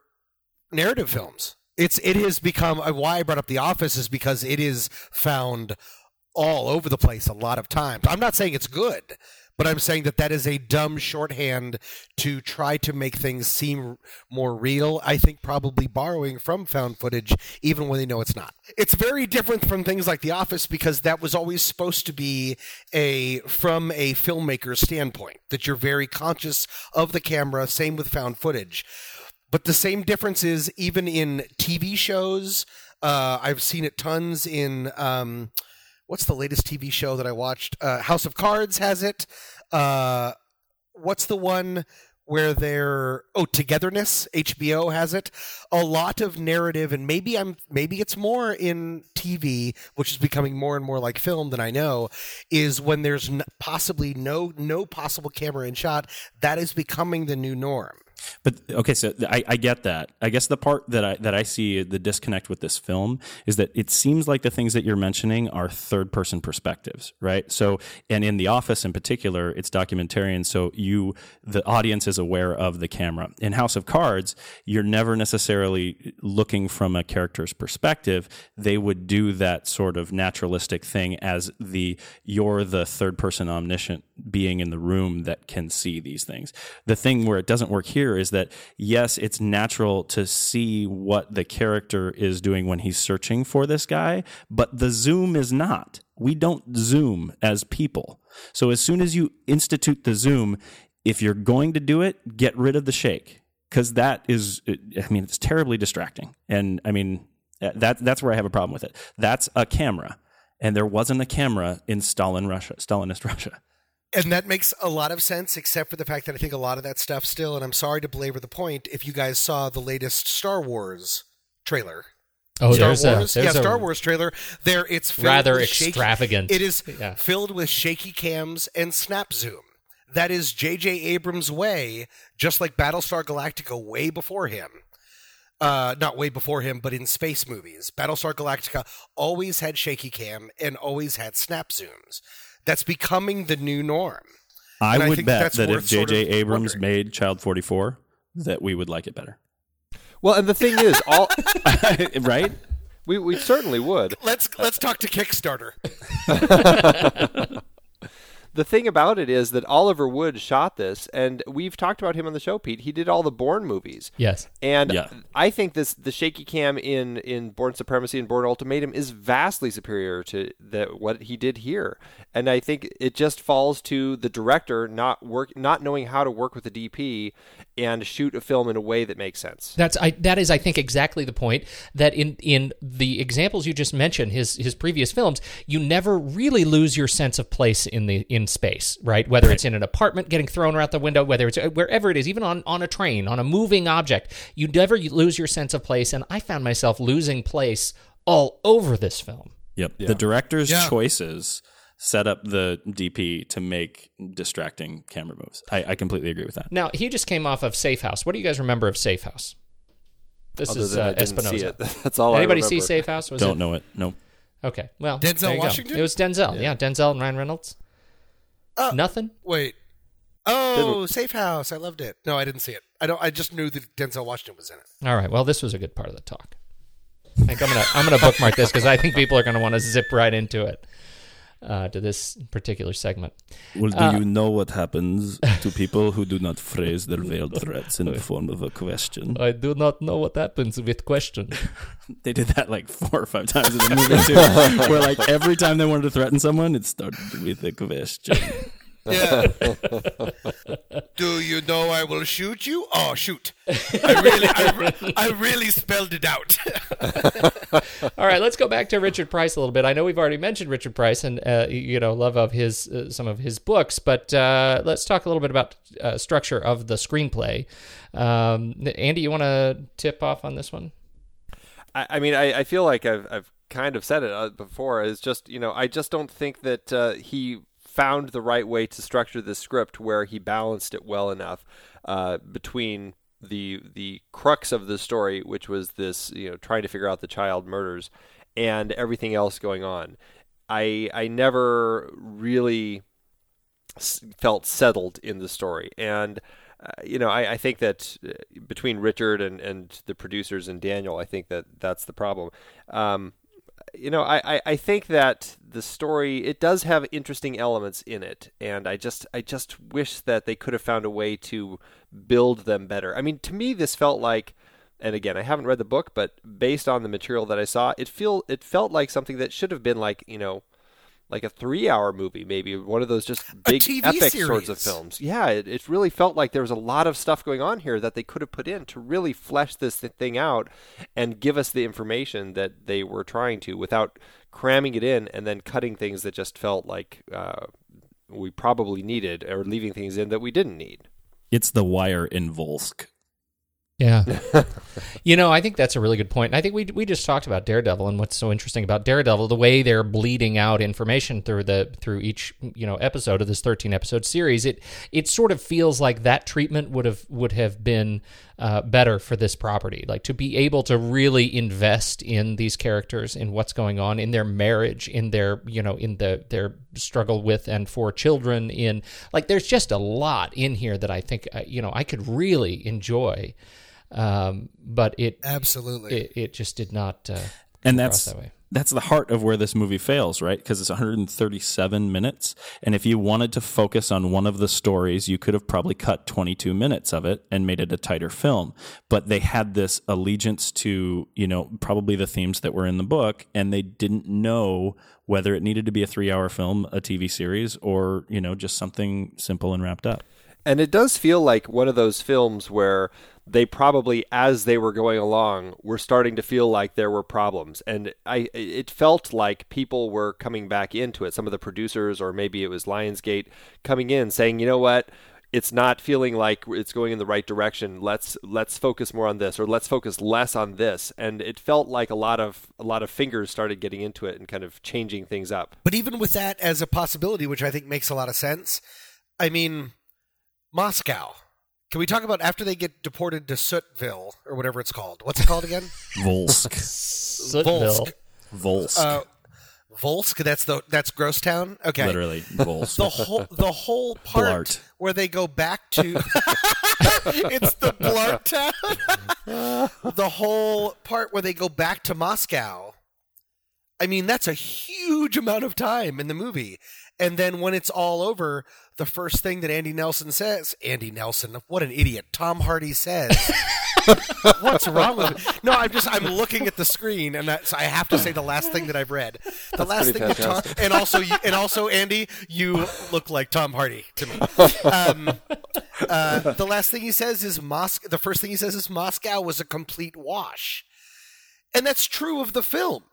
narrative films it's it has become uh, why i brought up the office is because it is found all over the place a lot of times i'm not saying it's good but i'm saying that that is a dumb shorthand to try to make things seem more real. I think probably borrowing from found footage even when they know it's not. It's very different from things like the office because that was always supposed to be a from a filmmaker's standpoint that you're very conscious of the camera. Same with found footage. But the same difference is even in TV shows. Uh, I've seen it tons in um, what's the latest TV show that I watched? Uh, House of Cards has it. Uh, what's the one where they're oh Togetherness? HBO has it. A lot of narrative, and maybe I'm maybe it's more in TV, which is becoming more and more like film than I know. Is when there's possibly no no possible camera in shot. That is becoming the new norm. But okay, so I, I get that. I guess the part that I that I see the disconnect with this film is that it seems like the things that you're mentioning are third person perspectives, right? So, and in The Office in particular, it's documentarian, so you the audience is aware of the camera. In House of Cards, you're never necessarily looking from a character's perspective. They would do that sort of naturalistic thing as the you're the third person omniscient being in the room that can see these things. The thing where it doesn't work here is that yes, it's natural to see what the character is doing when he's searching for this guy, but the zoom is not. We don't zoom as people. So as soon as you institute the zoom, if you're going to do it, get rid of the shake because that is, I mean, it's terribly distracting. And I mean, that that's where I have a problem with it. That's a camera, and there wasn't a camera in Stalin Russia, Stalinist (laughs) Russia. And that makes a lot of sense, except for the fact that I think a lot of that stuff still, and I'm sorry to belabor the point, if you guys saw the latest Star Wars trailer. oh, Star there's Wars, a there's yeah, Star Wars trailer. There, it's rather with shaky- extravagant. It is Yeah. filled with shaky cams and snap zoom. That is J.J. Abrams' way, just like Battlestar Galactica way before him. Uh, not way before him, but in space movies, Battlestar Galactica always had shaky cam and always had snap zooms. That's becoming the new norm. I And would think bet that's that if worth sort J.J. of Abrams wondering. made Child 44, that we would like it better. Well, and the thing is, all (laughs) right? we we certainly would. Let's let's talk to Kickstarter. (laughs) the thing about it is that Oliver Wood shot this, and we've talked about him on the show, Pete. He did all the Bourne movies. Yes. And Yeah. I think this the shaky cam in in Bourne Supremacy and Bourne Ultimatum is vastly superior to the, what he did here. And I think it just falls to the director not work not knowing how to work with the DP and shoot a film in a way that makes sense. That's I, that is I think exactly the point that in in the examples you just mentioned his his previous films you never really lose your sense of place in the in space right whether it's in an apartment getting thrown out the window whether it's uh, wherever it is even on on a train on a moving object you never lose your sense of place and I found myself losing place all over this film Yep. The director's Yeah. choices set up the DP to make distracting camera moves. I, I completely agree with that. now he just came off of Safe House what do you guys remember of Safe House this Other is than I uh, didn't see Espinosa it. (laughs) That's all anybody I see. Safe House was Don't it know it. No. okay well Denzel there you go. Washington? it was Denzel yeah, Denzel and Ryan Reynolds Uh, nothing Wait. Oh, Safe House. I loved it. No, I didn't see it. I don't. I just knew that Denzel Washington was in it. All right. Well, this was a good part of the talk. I think I'm gonna I'm gonna bookmark this because I think people are gonna want to zip right into it uh, to this particular segment. Well, do you know what happens to (laughs) people who do not phrase their veiled threats in the form of a question? I do not know what happens with question. (laughs) They did that like four or five times in the (laughs) movie too. where like every time they wanted to threaten someone, it started with a question. Yeah. Do you know I will shoot you? Oh, shoot! I (laughs) really, I, re- I really spelled it out. (laughs) All right, let's go back to Richard Price a little bit. I know we've already mentioned Richard Price and uh, you know love of his uh, some of his books, but uh, let's talk a little bit about uh, structure of the screenplay. Um, Andy, you want to tip off on this one? I, I mean, I, I feel like I've, I've kind of said it uh, before. It's just, you know, I just don't think that uh, he found the right way to structure the script where he balanced it well enough uh, between the the crux of the story, which was this, you know, trying to figure out the child murders, and everything else going on. I I never really felt settled in the story. And, uh, you know, I, I think that uh, between Richard and, and the producers and Daniel, I think that that's the problem. Um, you know, I, I, I think that the story it does have interesting elements in it, and I just I just wish that they could have found a way to build them better. I mean, to me, this felt like, and again, I haven't read the book, but based on the material that I saw, it feel it felt like something that should have been like you know, like a three-hour movie, maybe one of those just big TV epic sorts of films. Yeah, it, it really felt like there was a lot of stuff going on here that they could have put in to really flesh this thing out and give us the information that they were trying to without cramming it in and then cutting things that just felt like uh, we probably needed or leaving things in that we didn't need. It's the wire in Volsk. Yeah. (laughs) you know, I think that's a really good point. And I think we we just talked about Daredevil and what's so interesting about Daredevil, the way they're bleeding out information through the through each, you know, episode of this 13 episode series. It it sort of feels like that treatment would have would have been uh, better for this property. Like to be able to really invest in these characters, in what's going on, in their marriage, in their, you know, in the their struggle with and for children, in like there's just a lot in here that I think uh, you know, I could really enjoy um, but it Absolutely. it, it just did not uh, and that's that way. that's the heart of where this movie fails, right? Because it's 137 minutes, and if you wanted to focus on one of the stories, you could have probably cut 22 minutes of it and made it a tighter film. But they had this allegiance to, you know, probably the themes that were in the book, and they didn't know whether it needed to be a three-hour film, a TV series, or you know, just something simple and wrapped up. And it does feel like one of those films where they probably, as they were going along, were starting to feel like there were problems. And I, it felt like people were coming back into it. Some of the producers, or maybe it was Lionsgate, coming in saying, you know what? It's not feeling like it's going in the right direction. Let's let's focus more on this, or let's focus less on this. And it felt like a lot of a lot of fingers started getting into it and kind of changing things up. But even with that as a possibility, which I think makes a lot of sense, I mean, Moscow. Can we talk about after they get deported to Sootville or whatever it's called? What's it called again? (laughs) Volsk, Sootville. Volsk, Uh, Volsk. That's the that's Grosstown. Okay. literally Volsk. The whole the whole (laughs) part Blart. where they go back to (laughs) it's the Blart town. the whole part where they go back to Moscow. I mean, that's a huge amount of time in the movie. And then when it's all over, the first thing that Andy Nelson says, Andy Nelson, what an idiot, Tom Hardy says. (laughs) What's wrong with it? No, I'm just I'm looking at the screen, and that's, I have to say the last thing that I've read. The last pretty thing that Tom, fantastic. and also you, and also Andy, you look like Tom Hardy to me. Um, uh, the last thing he says is Moscow. The first thing he says is Moscow was a complete wash, and that's true of the film.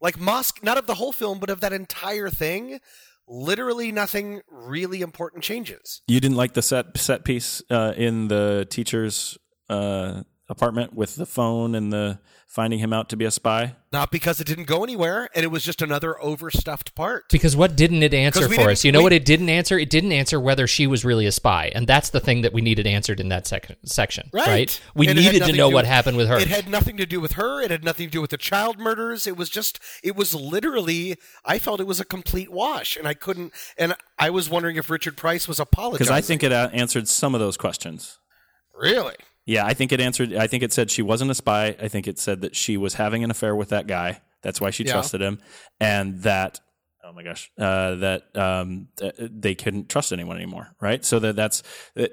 Like Moscow, not of the whole film, but of that entire thing. Literally, nothing really important changes. You didn't like the set set piece uh, in the teacher's uh, apartment with the phone and the finding him out to be a spy. Not because it didn't go anywhere, and it was just another overstuffed part. Because what didn't it answer for us? You know we- what it didn't answer? It didn't answer whether she was really a spy, and that's the thing that we needed answered in that sec- section. Right. We And needed to know do- what happened with her. It had nothing to do with her. It had nothing to do with the child murders. It was just, it was literally, I felt it was a complete wash. And I couldn't, and I was wondering if Richard Price was apologizing. Because I think it uh, answered some of those questions. Really? Yeah, I think it answered. I think it said she wasn't a spy. I think it said that she was having an affair with that guy. That's why she Yeah. trusted him, and that. Oh my gosh, uh, that um, th- they couldn't trust anyone anymore, right? So that that's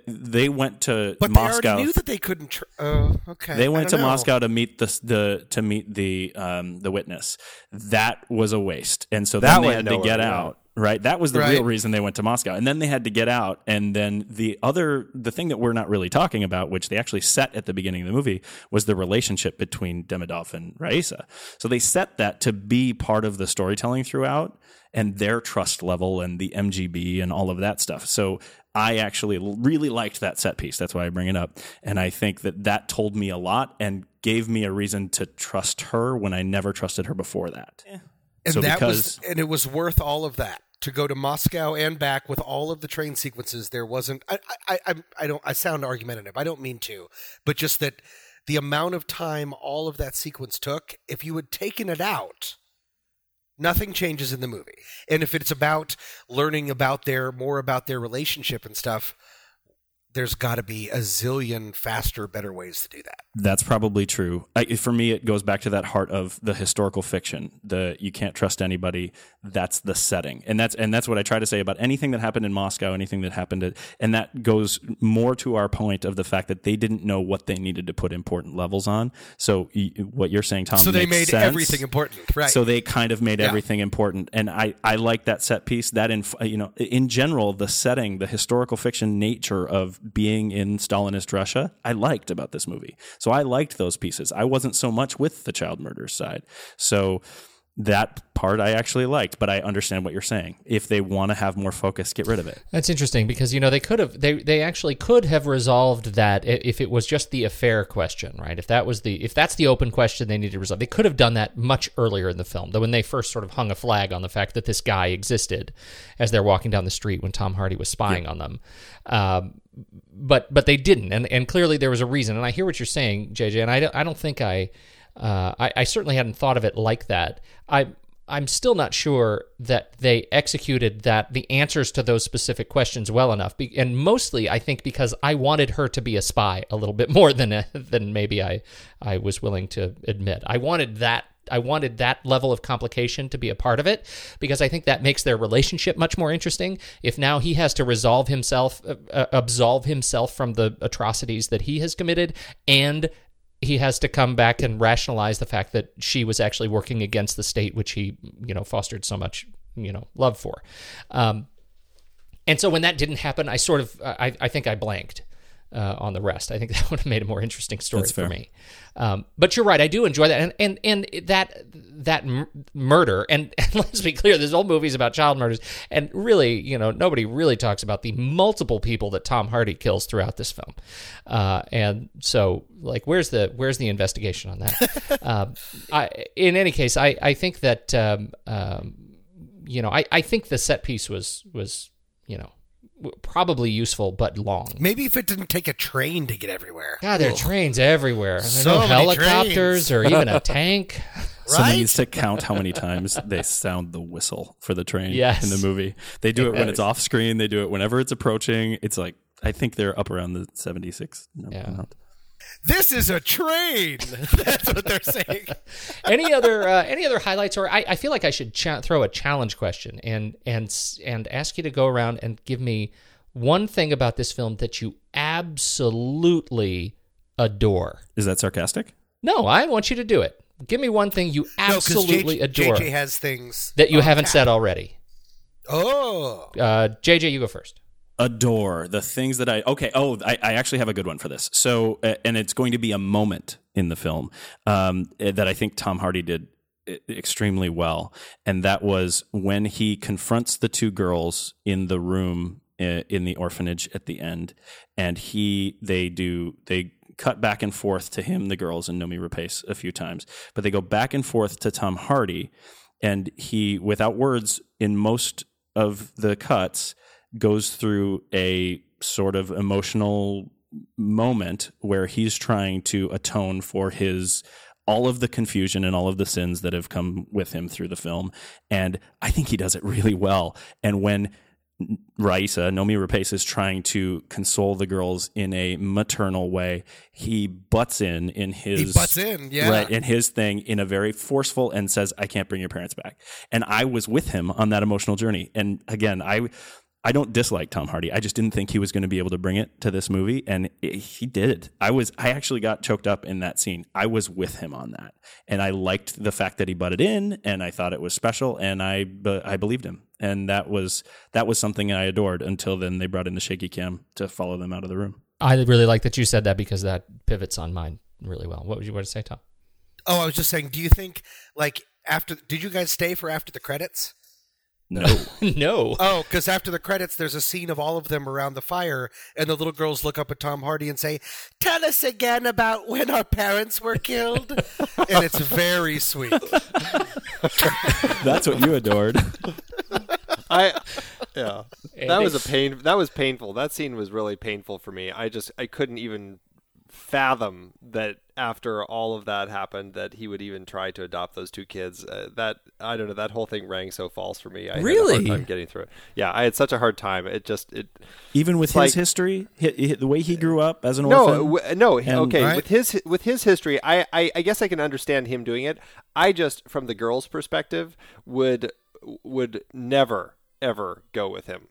they went to But Moscow. they knew that they couldn't. Tr- uh, okay. They went to know. Moscow to meet the the to meet the um, the witness. That was a waste, and so That then they had to get yeah. out. Right, that was the Right. real reason they went to Moscow, and then they had to get out. And then the other, the thing that we're not really talking about, which they actually set at the beginning of the movie, was the relationship between Demidov and Raisa. So they set that to be part of the storytelling throughout, and their trust level, and the MGB, and all of that stuff. So I actually really liked that set piece. That's why I bring it up. And I think that that told me a lot and gave me a reason to trust her when I never trusted her before that. And So that because- was, and it was worth all of that to go to Moscow and back with all of the train sequences. There wasn't. I, I, I, I don't. I sound argumentative. I don't mean to, but just that the amount of time all of that sequence took. If you had taken it out, nothing changes in the movie. And if it's about learning about their more about their relationship and stuff, there's got to be a zillion faster, better ways to do that. That's probably true. I, for me, it goes back to that heart of the historical fiction. The you can't trust anybody. That's the setting, and that's and that's what I try to say about anything that happened in Moscow, anything that happened, at, and that goes more to our point of the fact that they didn't know what they needed to put important levels on. So y- what you're saying, Tom, so they made sense. everything important, right? So they kind of made Yeah. everything important, and I I like that set piece. That in you know in general the setting, the historical fiction nature of being in Stalinist Russia, I liked about this movie. So I liked those pieces. I wasn't so much with the child murders side. So that part I actually liked, but I understand what you're saying. If they want to have more focus, get rid of it. That's interesting because you know they could have they they actually could have resolved that if it was just the affair question, right? If that was the if that's the open question they needed to resolve, they could have done that much earlier in the film. Though when they first sort of hung a flag on the fact that this guy existed as they're walking down the street when Tom Hardy was spying on them, um, but but they didn't, and and clearly there was a reason. And I hear what you're saying, JJ, and I don't, I don't think I, uh, I I certainly hadn't thought of it like that. I I'm still not sure that they executed that the answers to those specific questions well enough, and mostly I think because I wanted her to be a spy a little bit (laughs) more than than maybe I I was willing to admit. I wanted that. I wanted that level of complication to be a part of it because I think that makes their relationship much more interesting. If now he has to resolve himself, uh, uh, absolve himself from the atrocities that he has committed, and he has to come back and rationalize the fact that she was actually working against the state which he you know fostered so much you know love for um, and so when that didn't happen i sort of i, I think i blanked uh, on the rest. I think (laughs) that would have made a more interesting story for me. Um, but you're right i do enjoy that. And and, and that that m- murder and, (laughs) and let's be clear this whole movie's about child murders and really you know nobody really talks about the multiple people that tom hardy kills throughout this film. Uh, and so like where's the where's the investigation on that? Um, (laughs) I, in any case i i think that um, um, you know i i think the set piece was was you know probably useful but long Maybe if it didn't take a train to get everywhere. God, there are trains everywhere. There are So no many helicopters trains. or even a (laughs) tank. Someone Right? needs to count how many times they sound the whistle for the train Yes. in the movie. They do it when Yes. it's off screen. They do it whenever it's approaching. It's like I think they're up around the seventy six Yeah. amount. This is a train. (laughs) That's what they're saying. (laughs) any other uh, any other highlights or I, I feel like I should cha- throw a challenge question and and and ask you to go around and give me one thing about this film that you absolutely adore. Is that sarcastic? No, I want you to do it. Give me one thing you No, 'cause absolutely JJ, adore JJ has things that you haven't tap. said already. Oh, Uh, JJ, you go first. Adore the things that I okay. Oh, I, I actually have a good one for this. So, uh, and it's going to be a moment in the film um, uh, that I think Tom Hardy did e- extremely well, and that was when he confronts the two girls in the room uh, in the orphanage at the end, and he they do they cut back and forth to him, the girls, and Noomi Rapace a few times, but they go back and forth to Tom Hardy, and he without words in most of the cuts goes through a sort of emotional moment where he's trying to atone for his all of the confusion and all of the sins that have come with him through the film and i think he does it really well and when Raisa, Noomi Rapace, is trying to console the girls in a maternal way. He butts in in his He butts in, yeah. right in his thing in a very forceful and says, "I can't bring your parents back." And I was with him on that emotional journey. And again, I I don't dislike Tom Hardy. I just didn't think he was going to be able to bring it to this movie, and it, he did. I was I actually got choked up in that scene. I was with him on that, and I liked the fact that he butted in, and I thought it was special, and I be- I believed him, and that was that was something I adored until then they brought in the shaky cam to follow them out of the room. I really like that you said that because that pivots on mine really well. What would you want to say, Tom? oh, I was just saying. Do you think like after? Did you guys stay for after the credits? No, no. (laughs) Oh, because after the credits, there's a scene of all of them around the fire, and the little girls look up at Tom Hardy and say, "Tell us again about when our parents were killed," (laughs) and it's very sweet. that's what you adored. I (laughs) yeah. And That was a pain that was painful. That scene was really painful for me. I just I couldn't even fathom that after all of that happened that he would even try to adopt those two kids. Uh, that I don't know, that whole thing rang so false for me. I Really? had a hard time getting through it. Yeah, I had such a hard time. It just it Even with his like- history, hi- hi- the way he grew up as an no, orphan. w- no. And- okay, Right. with his with his history, I, I I guess I can understand him doing it. I just, from the girl's perspective, would would never ever go with him.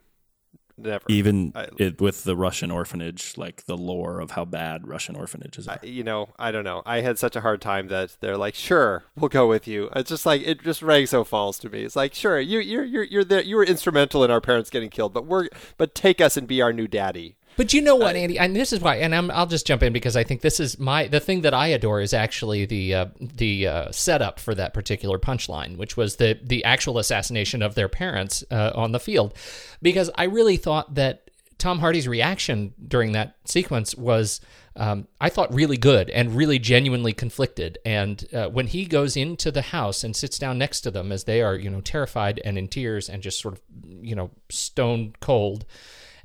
Never. even I- it, with the Russian orphanage, like the lore of how bad Russian orphanages are. I- you know, I don't know. I had such a hard time that they're like, "Sure, we'll go with you." It's just like it just rang so false to me. It's like, "Sure, you you're you're you're there. You were instrumental in our parents getting killed, but we're but take us and be our new daddy." But you know what, Andy, and this is why, and I'm, I'll just jump in because I think this is my the thing that I adore is actually the uh, the uh, setup for that particular punchline, which was the the actual assassination of their parents uh, on the field, because I really thought that Tom Hardy's reaction during that sequence was. Um, I thought really good and really genuinely conflicted. And uh, when he goes into the house and sits down next to them as they are, you know, terrified and in tears and just sort of, you know, stone cold,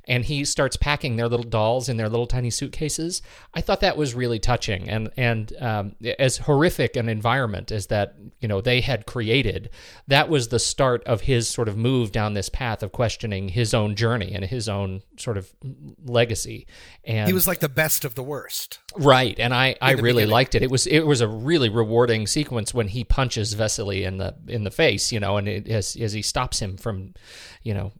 and he starts packing their little dolls in their little tiny suitcases. I thought that was really touching, and and um, as horrific an environment as that you know they had created, that was the start of his sort of move down this path of questioning his own journey and his own sort of legacy. And He was like the best of the worst. Right, and I, I really beginning. liked it. It was it was a really rewarding sequence when he punches Vasili in the in the face, you know, and it, as as he stops him from, you know,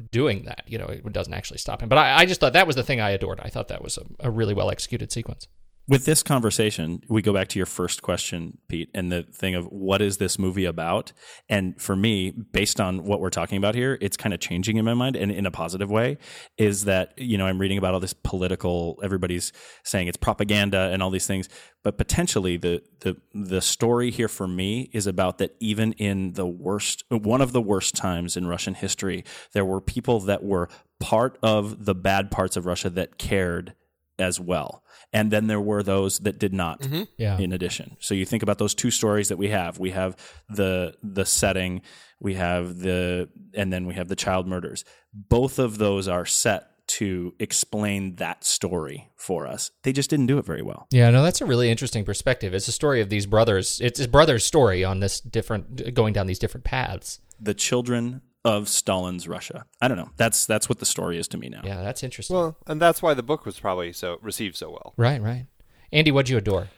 doing that. You know, it doesn't actually stop him. But I, I just thought that was the thing I adored. I thought that was a, a really well executed sequence. With this conversation, we go back to your first question, Pete, and the thing of what is this movie about? And for me, based on what we're talking about here, it's kind of changing in my mind and in a positive way. Is that, you know, I'm reading about all this political, everybody's saying it's propaganda and all these things. But potentially the the the story here for me is about that even in the worst one of the worst times in Russian history, there were people that were part of the bad parts of Russia that cared as well. And then there were those that did not mm-hmm. Yeah. in addition. So you think about those two stories that we have. We have the the setting, we have the and then we have the child murders. Both of those are set to explain that story for us. They just didn't do it very well. Yeah, no, that's a really interesting perspective. It's a story of these brothers. It's his brother's story on this different going down these different paths. The children of Stalin's Russia. I don't know. That's that's what the story is to me now. Yeah, that's interesting. Well, and that's why the book was probably so received so well. right, right. Andy, what'd you adore?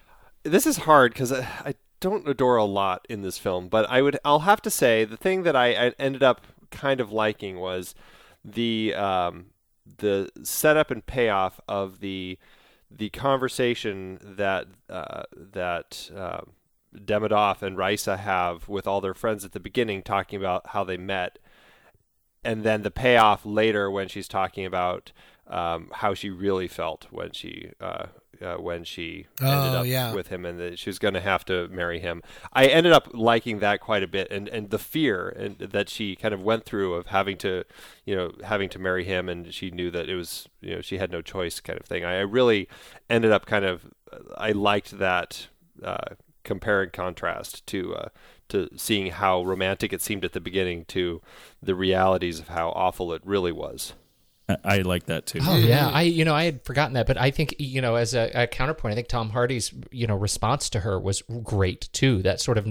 This is hard because I, I don't adore a lot in this film, but I would I'll have to say the thing that I, I ended up kind of liking was the um, the setup and payoff of the the conversation that uh, that uh, Demidov and Raisa have with all their friends at the beginning, talking about how they met, and then the payoff later when she's talking about um, how she really felt when she uh, uh, when she ended Oh, up yeah. with him and that she was going to have to marry him. I ended up liking that quite a bit, and and the fear and that she kind of went through of having to, you know, having to marry him, and she knew that it was, you know, she had no choice, kind of thing. I, I really ended up kind of, I liked that uh, compare and contrast to. Uh, to seeing how romantic it seemed at the beginning to the realities of how awful it really was. I, I like that too. Oh yeah, I you know I had forgotten that, but I think you know as a, a counterpoint, I think Tom Hardy's you know response to her was great too. That sort of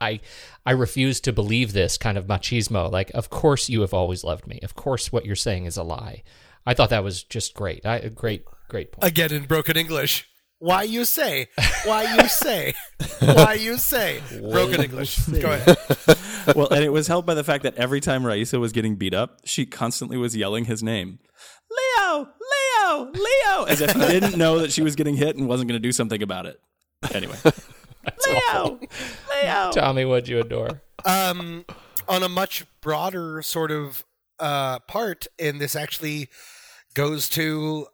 I I refuse to believe this kind of machismo. Like, of course you have always loved me. Of course what you're saying is a lie. I thought that was just great. I great great point. Again in broken English. Why you say? Why you say? Why you say? Broken English. Go ahead. (laughs) well, and it was helped by the fact that every time Raisa was getting beat up, she constantly was yelling his name. Leo, Leo, Leo, as if he didn't know that she was getting hit and wasn't going to do something about it. Anyway, (laughs) Leo, Leo. Tommy, what'd you adore? um, on a much broader sort of uh, part, and this actually goes to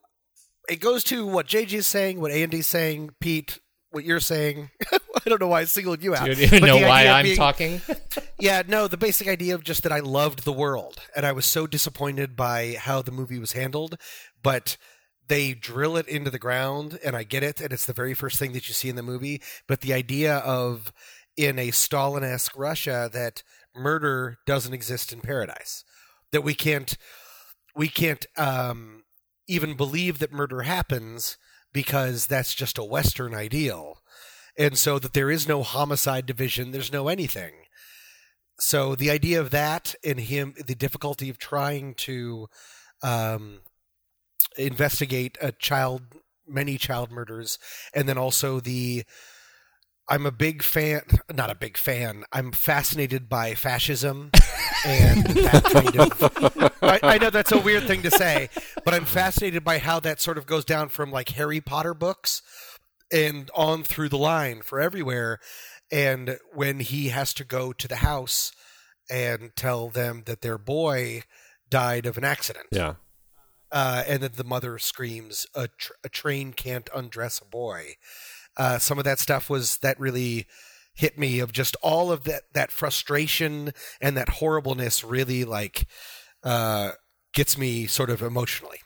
it goes to what JJ is saying, what Andy's saying, Pete, what you're saying. (laughs) I don't know why I singled you out. You even know why I'm being- talking? (laughs) Yeah, no, the basic idea of just that I loved the world, and I was so disappointed by how the movie was handled, but. They drill it into the ground, and I get it, and it's the very first thing that you see in the movie. But the idea of in a Stalin-esque Russia that murder doesn't exist in paradise, that we can't we can't um, even believe that murder happens because that's just a Western ideal, and so that there is no homicide division, there's no anything. So the idea of that and him, the difficulty of trying to um, investigate a child, many child murders, and then also the. I'm a big fan, not a big fan. I'm fascinated by fascism (laughs) and that kind of. (laughs) I, I know that's a weird thing to say, but I'm fascinated by how that sort of goes down from like Harry Potter books and on through the line for everywhere. And when he has to go to the house and tell them that their boy died of an accident Yeah. uh, and then the mother screams, "A, tr- a train can't undress a boy." Uh, some of that stuff was that really hit me of just all of that that frustration and that horribleness really like uh, gets me sort of emotionally.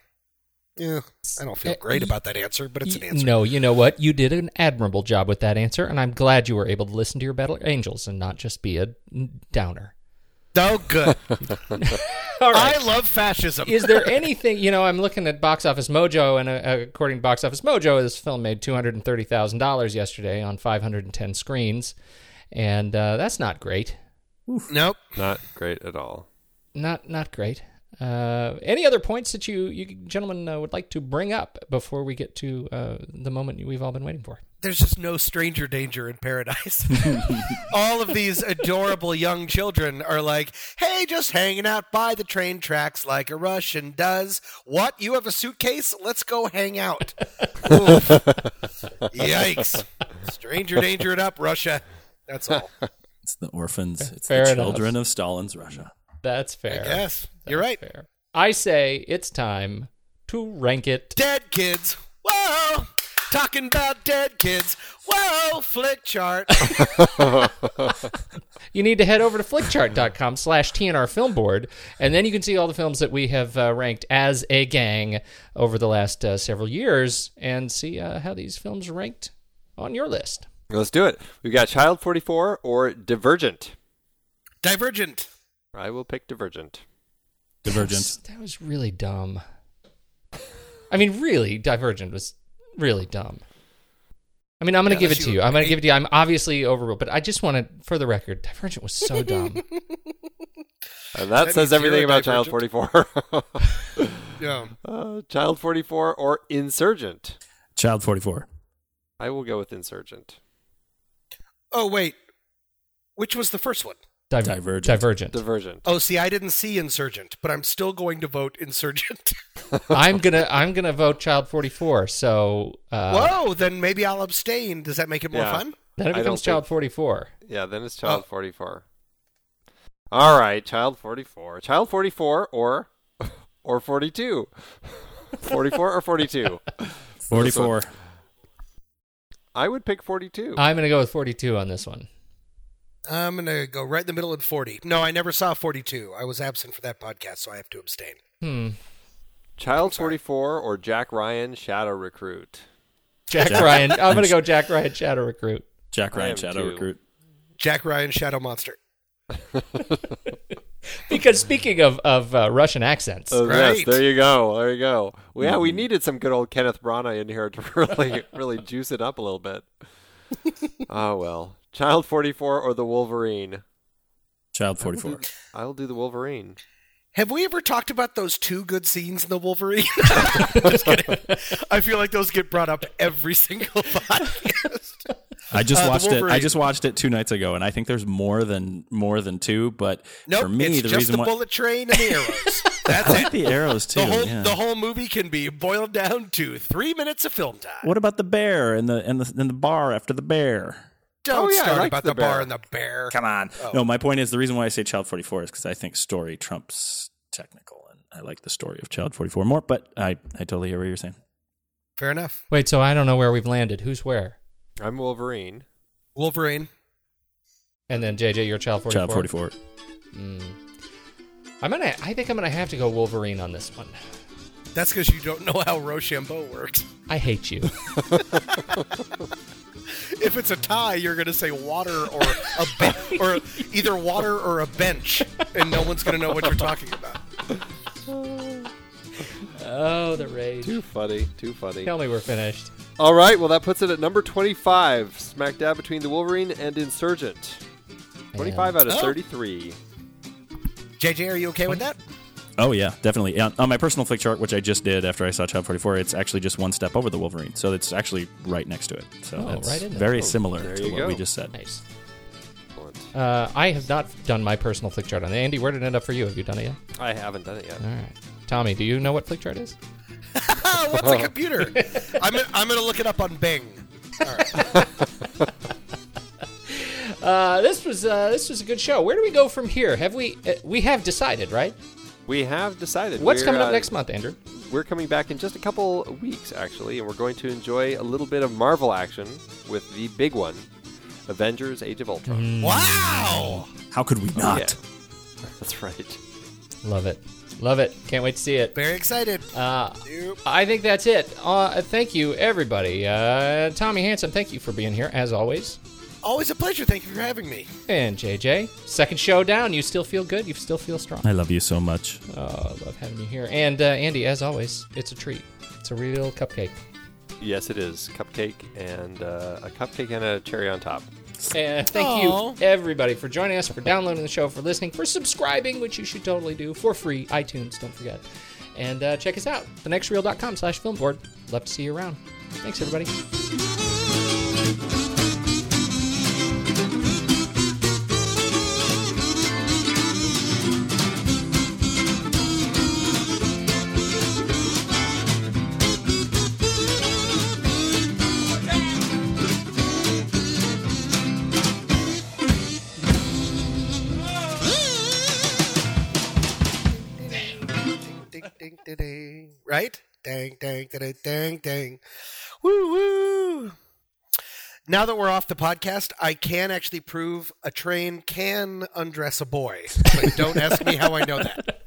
Yeah, I don't feel Uh, great about that answer, but it's an answer. No, you know what? You did an admirable job with that answer, and I'm glad you were able to listen to your battle angels and not just be a downer. Oh, good. (laughs) (laughs) All right. I love fascism. Is there anything you know? I'm looking at Box Office Mojo, and uh, according to Box Office Mojo, this film made two hundred and thirty thousand dollars yesterday on five hundred and ten screens, and uh, that's not great. nope. Not great at all. Not not great. Uh, any other points that you you gentlemen uh, would like to bring up before we get to uh, the moment we've all been waiting for? there's just no stranger danger in paradise. (laughs) All of these adorable young children are like, hey, just hanging out by the train tracks like a Russian does. What? You have a suitcase? Let's go hang out. Yikes. Stranger danger it up, Russia. That's all. It's the orphans. It's Fair the enough. children of Stalin's Russia. That's fair. Yes, you're right. Fair. I say it's time to rank it. Dead kids. Whoa. Talking about dead kids. Whoa, Flickchart. (laughs) You need to head over to flickchart.com slash TNR Film Board, and then you can see all the films that we have uh, ranked as a gang over the last uh, several years and see uh, how these films ranked on your list. Let's do it. We've got Child 44 or Divergent. Divergent. I will pick Divergent. Divergent. That was really dumb. I mean, really, Divergent was really dumb. I mean, I'm going to Yeah, give it to you you. I'm going to give it to you. I'm obviously overruled, but I just want to, for the record, Divergent was so dumb. (laughs) And that, That says everything you're a about Child 44. (laughs) Yeah. uh, Child 44 or Insurgent? Child 44. I will go with Insurgent. Oh wait, which was the first one? Diver- Divergent. Divergent. Divergent. Oh, see, I didn't see Insurgent, but I'm still going to vote Insurgent. (laughs) I'm gonna I'm gonna vote Child 44. So uh, Whoa, then maybe I'll abstain. Does that make it more Yeah. fun? then it I don't becomes Child think- 44. Yeah, then it's Child Oh. 44. All right, Child 44. Child 44 or (laughs) or 42. (laughs) 44 or 42. 44. I would pick 42. I'm gonna go with 42 on this one. I'm gonna go right in the middle at 40. No, I never saw 42. I was absent for that podcast, so I have to abstain. Hmm. Child 44 or Jack Ryan Shadow Recruit. Jack, Jack- Ryan. I'm gonna go Jack Ryan Shadow Recruit. Jack Ryan Shadow too. Recruit. Jack Ryan, Shadow Monster. (laughs) (laughs) Because speaking of of uh, Russian accents, Oh, yes, Right. there you go. There you go. Well, yeah, Mm-hmm. we needed some good old Kenneth Branagh in here to (laughs) really, really juice it up a little bit. oh well, Child 44 or the Wolverine. Child 44. I'll do the Wolverine. Have we ever talked about those two good scenes in the Wolverine? (laughs) Just kidding. I feel like those get brought up every single (laughs) podcast. I just Uh, watched it. I just watched it two nights ago, and I think there's more than more than two. But Nope, for me, it's the just reason the why bullet train and the arrows. (laughs) That's I like it. the arrows too. The whole yeah. the whole movie can be boiled down to three minutes of film time. What about the bear and the and the and the bar after the bear? Don't Oh, yeah, start about the the, bar and the bear. Come on. Oh. No, my point is the reason why I say Child 44 is because I think story trumps technical, and I like the story of Child 44 more. But I I totally hear what you're saying. Fair enough. wait. So I don't know where we've landed. Who's where? I'm Wolverine. Wolverine. And then JJ, you're Child 44. Child 44. Hmm. I'm gonna. I think I'm gonna have to go Wolverine on this one. That's because you don't know how Rochambeau works. I hate you. (laughs) (laughs) If it's a tie, you're going to say water or a be- (laughs) or either water or a bench, and no one's going to know what you're talking about. oh, the rage. Too funny. Too funny. Tell me we're finished. All right, well, that puts it at number 25, smack dab between the Wolverine and Insurgent. 25 out of Oh. 33. JJ, are you okay with that? Oh yeah, definitely. Yeah, on my personal Flickchart, which I just did after I saw Child 44, it's actually just one step over the Wolverine, so it's actually right next to it. So Oh, it's right in there. very Oh, similar there to what go. we just said. Nice. Uh, I have not done my personal Flickchart on it. Andy, where did it end up for you? Have you done it yet? I haven't done it yet. All right. Tommy, do you know what Flickchart is? (laughs) What's a (laughs) computer? I'm gonna, I'm going to look it up on Bing. All right. (laughs) Uh, this was uh, this was a good show. Where do we go from here? Have we uh, we have decided, right? We have decided. What's we're, coming up uh, next month, Andrew? We're coming back in just a couple weeks, actually, and we're going to enjoy a little bit of Marvel action with the big one Avengers Age of Ultron. Wow! How could we Oh, not? yeah. (laughs) That's right. Love it, love it. Can't wait to see it. Very excited. Uh, I think that's it. Uh, thank you, everybody. Uh, Tommy Hanson, thank you for being here as always. Always a pleasure. Thank you for having me. And JJ, second show down. You still feel good. You still feel strong. I love you so much. Oh, I love having you here. And uh, Andy, as always, it's a treat. It's a real cupcake. Yes, it is. Cupcake and uh, a cupcake and a cherry on top. And thank Aw. you, everybody, for joining us, for downloading the show, for listening, for subscribing, which you should totally do for free. iTunes, don't forget. And uh, check us out, thenextreel.com slash filmboard. Love to see you around. Thanks, everybody. Dang, dang, dang, dang, dang. Woo, woo. Now that we're off the podcast, I can actually prove a train can undress a boy. But don't ask me how I know that.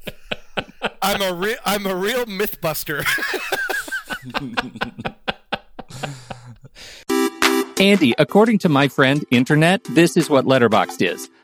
I'm a re- I'm a real mythbuster. (laughs) Andy, according to my friend Internet, this is what Letterboxd is.